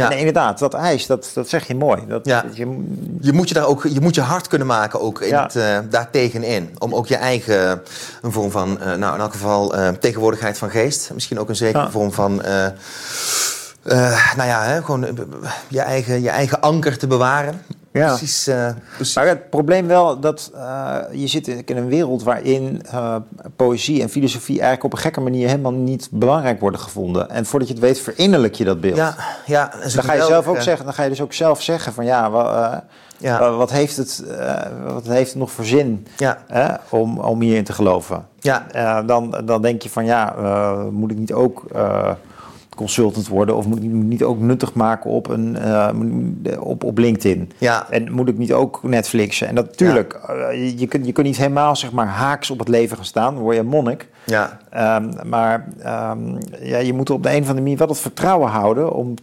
Ja. Inderdaad, dat ijs, dat, dat zeg je mooi. Dat, Ja. je, Je moet je daar ook je moet je hard kunnen maken ook in Ja. het, eh, daar tegenin. Om ook je eigen een vorm van, eh, nou in elk geval eh, tegenwoordigheid van geest. Misschien ook een zekere Ja. vorm van, nou ja, hè, gewoon je eigen, je eigen anker te bewaren. Ja. Precies. eh, precies. Maar het probleem wel dat eh, je zit in een wereld waarin eh, poëzie en filosofie eigenlijk op een gekke manier helemaal niet belangrijk worden gevonden. En voordat je het weet, verinnerlijk je dat beeld. ja, ja. Dan ga je zelf ook zeggen, dan ga je dus ook zelf zeggen van ja, Ja. wa- wat, heeft het, wat heeft het nog voor zin Ja. om, om hierin te geloven? Ja. Dan, dan denk je van ja, moet ik niet ook consultant worden of moet ik niet- ook nuttig maken op, een, eh, op, op LinkedIn? Ja. En moet ik niet ook Netflixen? En dat natuurlijk, eh, je, je, kunt, je kunt niet helemaal zeg maar haaks op het leven gaan staan, dan word je monnik. Ja. Ehm, maar ehm, ja, je moet op de een of andere manier wel het vertrouwen houden om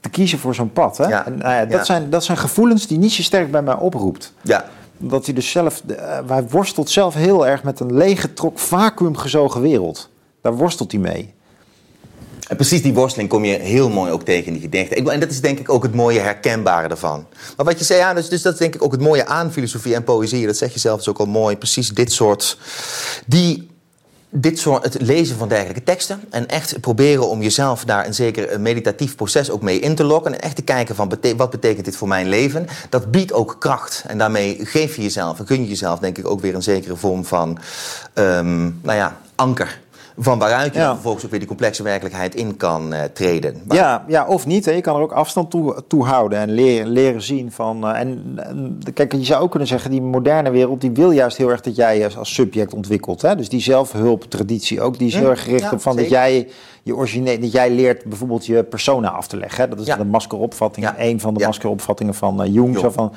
te kiezen voor zo'n pad. Hè? Ja. En, nou ja, dat, Ja. Zijn, dat zijn gevoelens die niet zo sterk bij mij oproept. Ja. Dat hij dus zelf, hij worstelt zelf heel erg met een leeggetrok, vacuümgezogen wereld. Daar worstelt hij mee. Precies die worsteling kom je heel mooi ook tegen in die gedichten. En dat is denk ik ook het mooie herkenbare ervan. Maar wat je zei, ja, dus, dus dat is denk ik ook het mooie aan filosofie en poëzie. Dat zeg je zelf dus ook al mooi. Precies dit soort... Die, dit soort, het lezen van dergelijke teksten. En echt proberen om jezelf daar een zeker een meditatief proces ook mee in te lokken. En echt te kijken van wat betekent dit voor mijn leven. Dat biedt ook kracht. En daarmee geef je jezelf en gun je jezelf denk ik ook weer een zekere vorm van... ehm, nou ja, anker. Van waaruit je Ja. vervolgens ook weer die complexe werkelijkheid in kan eh, treden. Maar- Ja, ja, of niet. Hè. Je kan er ook afstand toe, toe houden en leren, leren zien van. eh, en, kijk, je zou ook kunnen zeggen, die moderne wereld die wil juist heel erg dat jij je als, subject ontwikkelt. Hè? Dus die zelfhulptraditie ook, die is Hm, heel erg gericht ja, op van dat jij je origine, dat jij leert bijvoorbeeld je persona af te leggen. Hè? Dat is Ja. de maskeropvatting, Ja. een van de maskeropvattingen van eh, Jung. Jung. Zo van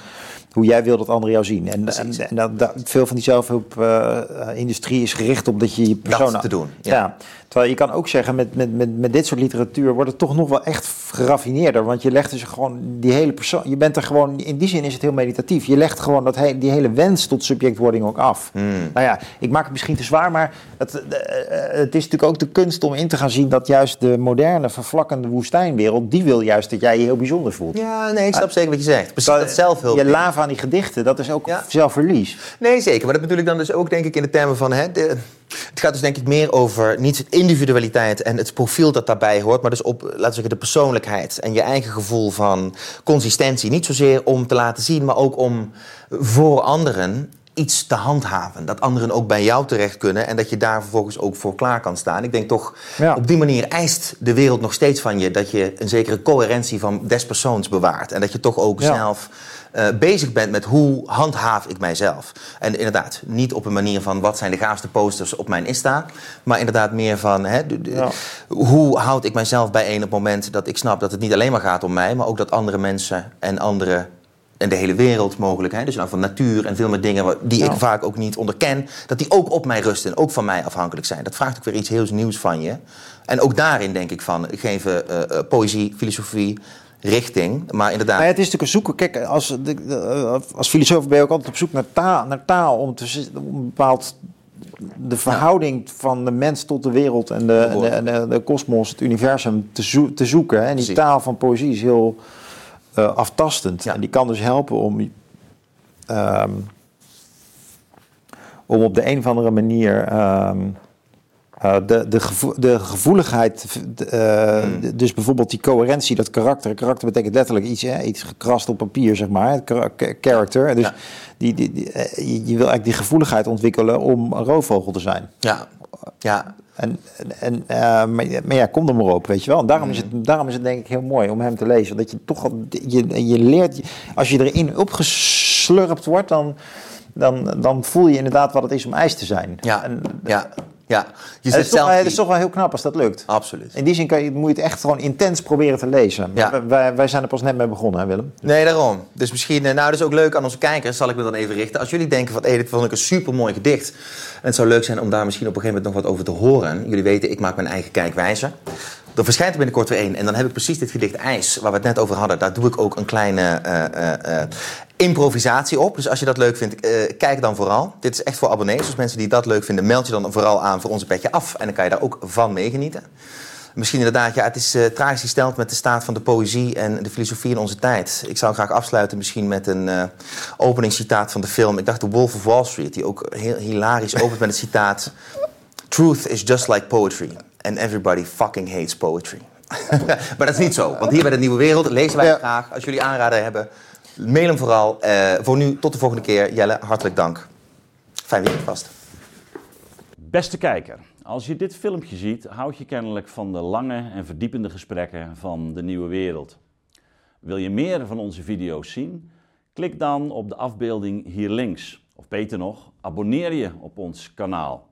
hoe jij wil dat anderen jou zien. En, en, dat, dat- veel van die zelfhulpindustrie is gericht op dat je je persona... te doen, ja. ja. Terwijl je kan ook zeggen, met, met, met, met dit soort literatuur wordt het toch nog wel echt geraffineerder. Want je legt dus gewoon die hele persoon. Je bent er gewoon, in die zin is het heel meditatief. Je legt gewoon dat he, die hele wens tot subjectwording ook af. Hmm. Nou ja, ik maak het misschien te zwaar, maar het, eh, eh, het is natuurlijk ook de kunst om in te gaan zien dat juist de moderne, vervlakkende woestijnwereld, die wil juist dat jij je heel bijzonder voelt. Ja, nee, ik snap zeker wat je zegt. Precies dat zelfhulp. Je lava aan die gedichten, dat is ook Ja. zelfverlies. Nee, zeker. Maar dat ik dan dus ook denk ik in de termen van... Hè, de, het gaat dus denk ik meer over niet individualiteit en het profiel dat daarbij hoort... maar dus op, laten we zeggen, de persoonlijkheid en je eigen gevoel van consistentie. Niet zozeer om te laten zien, maar ook om voor anderen iets te handhaven. Dat anderen ook bij jou terecht kunnen en dat je daar vervolgens ook voor klaar kan staan. Ik denk toch, Ja. op die manier eist de wereld nog steeds van je... dat je een zekere coherentie van des persoons bewaart. En dat je toch ook Ja. zelf eh, bezig bent met hoe handhaaf ik mijzelf. En inderdaad, niet op een manier van wat zijn de gaafste posters op mijn Insta. Maar inderdaad meer van hè, de- de- Ja. hoe houd ik mijzelf bijeen op het moment dat ik snap dat het niet alleen maar gaat om mij. Maar ook dat andere mensen en andere en de hele wereld mogelijk. Hè, dus nou van natuur en veel meer dingen die Ja. ik vaak ook niet onderken. Dat die ook op mij rusten en ook van mij afhankelijk zijn. Dat vraagt ook weer iets heel nieuws van je. En ook daarin denk ik van geven eh, eh, poëzie, filosofie richting. Maar inderdaad... Ja, het is natuurlijk een zoeken. Kijk, als, de- als filosoof ben je ook altijd op zoek naar taal, naar taal om, te, om een bepaald de verhouding van de mens tot de wereld en de, kosmos, het universum te, te zoeken. hè. En die Precies. taal van poëzie is heel eh, aftastend. Ja. En die kan dus helpen om, ehm, om op de een of andere manier ehm, eh, de, de, gevo- de gevoeligheid, de, eh, Hmm. dus bijvoorbeeld die coherentie, dat karakter. Karakter betekent letterlijk iets, hè, iets gekrast op papier, zeg maar. Character. Dus Ja. die, die, die, eh, je, wil eigenlijk die gevoeligheid ontwikkelen om een roofvogel te zijn. Ja, ja, En, en, maar, maar ja, kom er maar op, weet je wel. En daarom, is Hmm. het, daarom is het denk ik heel mooi om hem te lezen. Dat je toch, al- je, je leert, als je erin opgeslurpt wordt, dan, dan, dan voel je inderdaad wat het is om ijs te zijn. Ja, En, ja. Ja, je Het is, toch, zelf wel- het is toch wel heel knap als dat lukt. Absoluut. In die zin kan je, moet je het echt gewoon intens proberen te lezen. Ja. Wij, wij zijn er pas net mee begonnen, hè Willem? Nee, daarom. Dus misschien, eh, nou, dat is ook leuk aan onze kijkers, zal ik me dan even richten. Als jullie denken van, hé, dit vond ik een super mooi gedicht. En het zou leuk zijn om daar misschien op een gegeven moment nog wat over te horen. Jullie weten, ik maak mijn eigen kijkwijze. Er verschijnt er binnenkort weer één. En dan heb ik precies dit gedicht IJs, waar we het net over hadden. Daar doe ik ook een kleine eh, eh, eh, improvisatie op. Dus als je dat leuk vindt, kijk dan vooral. Dit is echt voor abonnees. Dus mensen die dat leuk vinden, meld je dan vooral aan voor onze petje af. En dan kan je daar ook van meegenieten. Misschien inderdaad, ja, het is tragisch gesteld met de staat van de poëzie en de filosofie in onze tijd. Ik zou graag afsluiten misschien met een eh openingscitaat van de film. Ik dacht The Wolf of Wall Street, die ook heel hilarisch opent met het citaat... Truth is just like poetry and everybody fucking hates poetry. maar dat is niet zo, want hier bij de Nieuwe Wereld lezen wij Ja. graag. Als jullie aanraden hebben, mail hem vooral. Eh, voor nu, tot de volgende keer. Jelle, hartelijk dank. Fijn weekend vast. Beste kijker, als je dit filmpje ziet, houd je kennelijk van de lange en verdiepende gesprekken van de nieuwe wereld. Wil je meer van onze video's zien? Klik dan op de afbeelding hier links. Of beter nog, abonneer je op ons kanaal.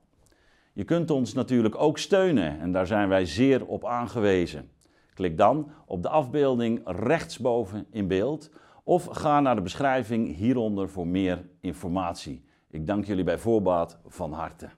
Je kunt ons natuurlijk ook steunen en daar zijn wij zeer op aangewezen. Klik dan op de afbeelding rechtsboven in beeld of ga naar de beschrijving hieronder voor meer informatie. Ik dank jullie bij voorbaat van harte.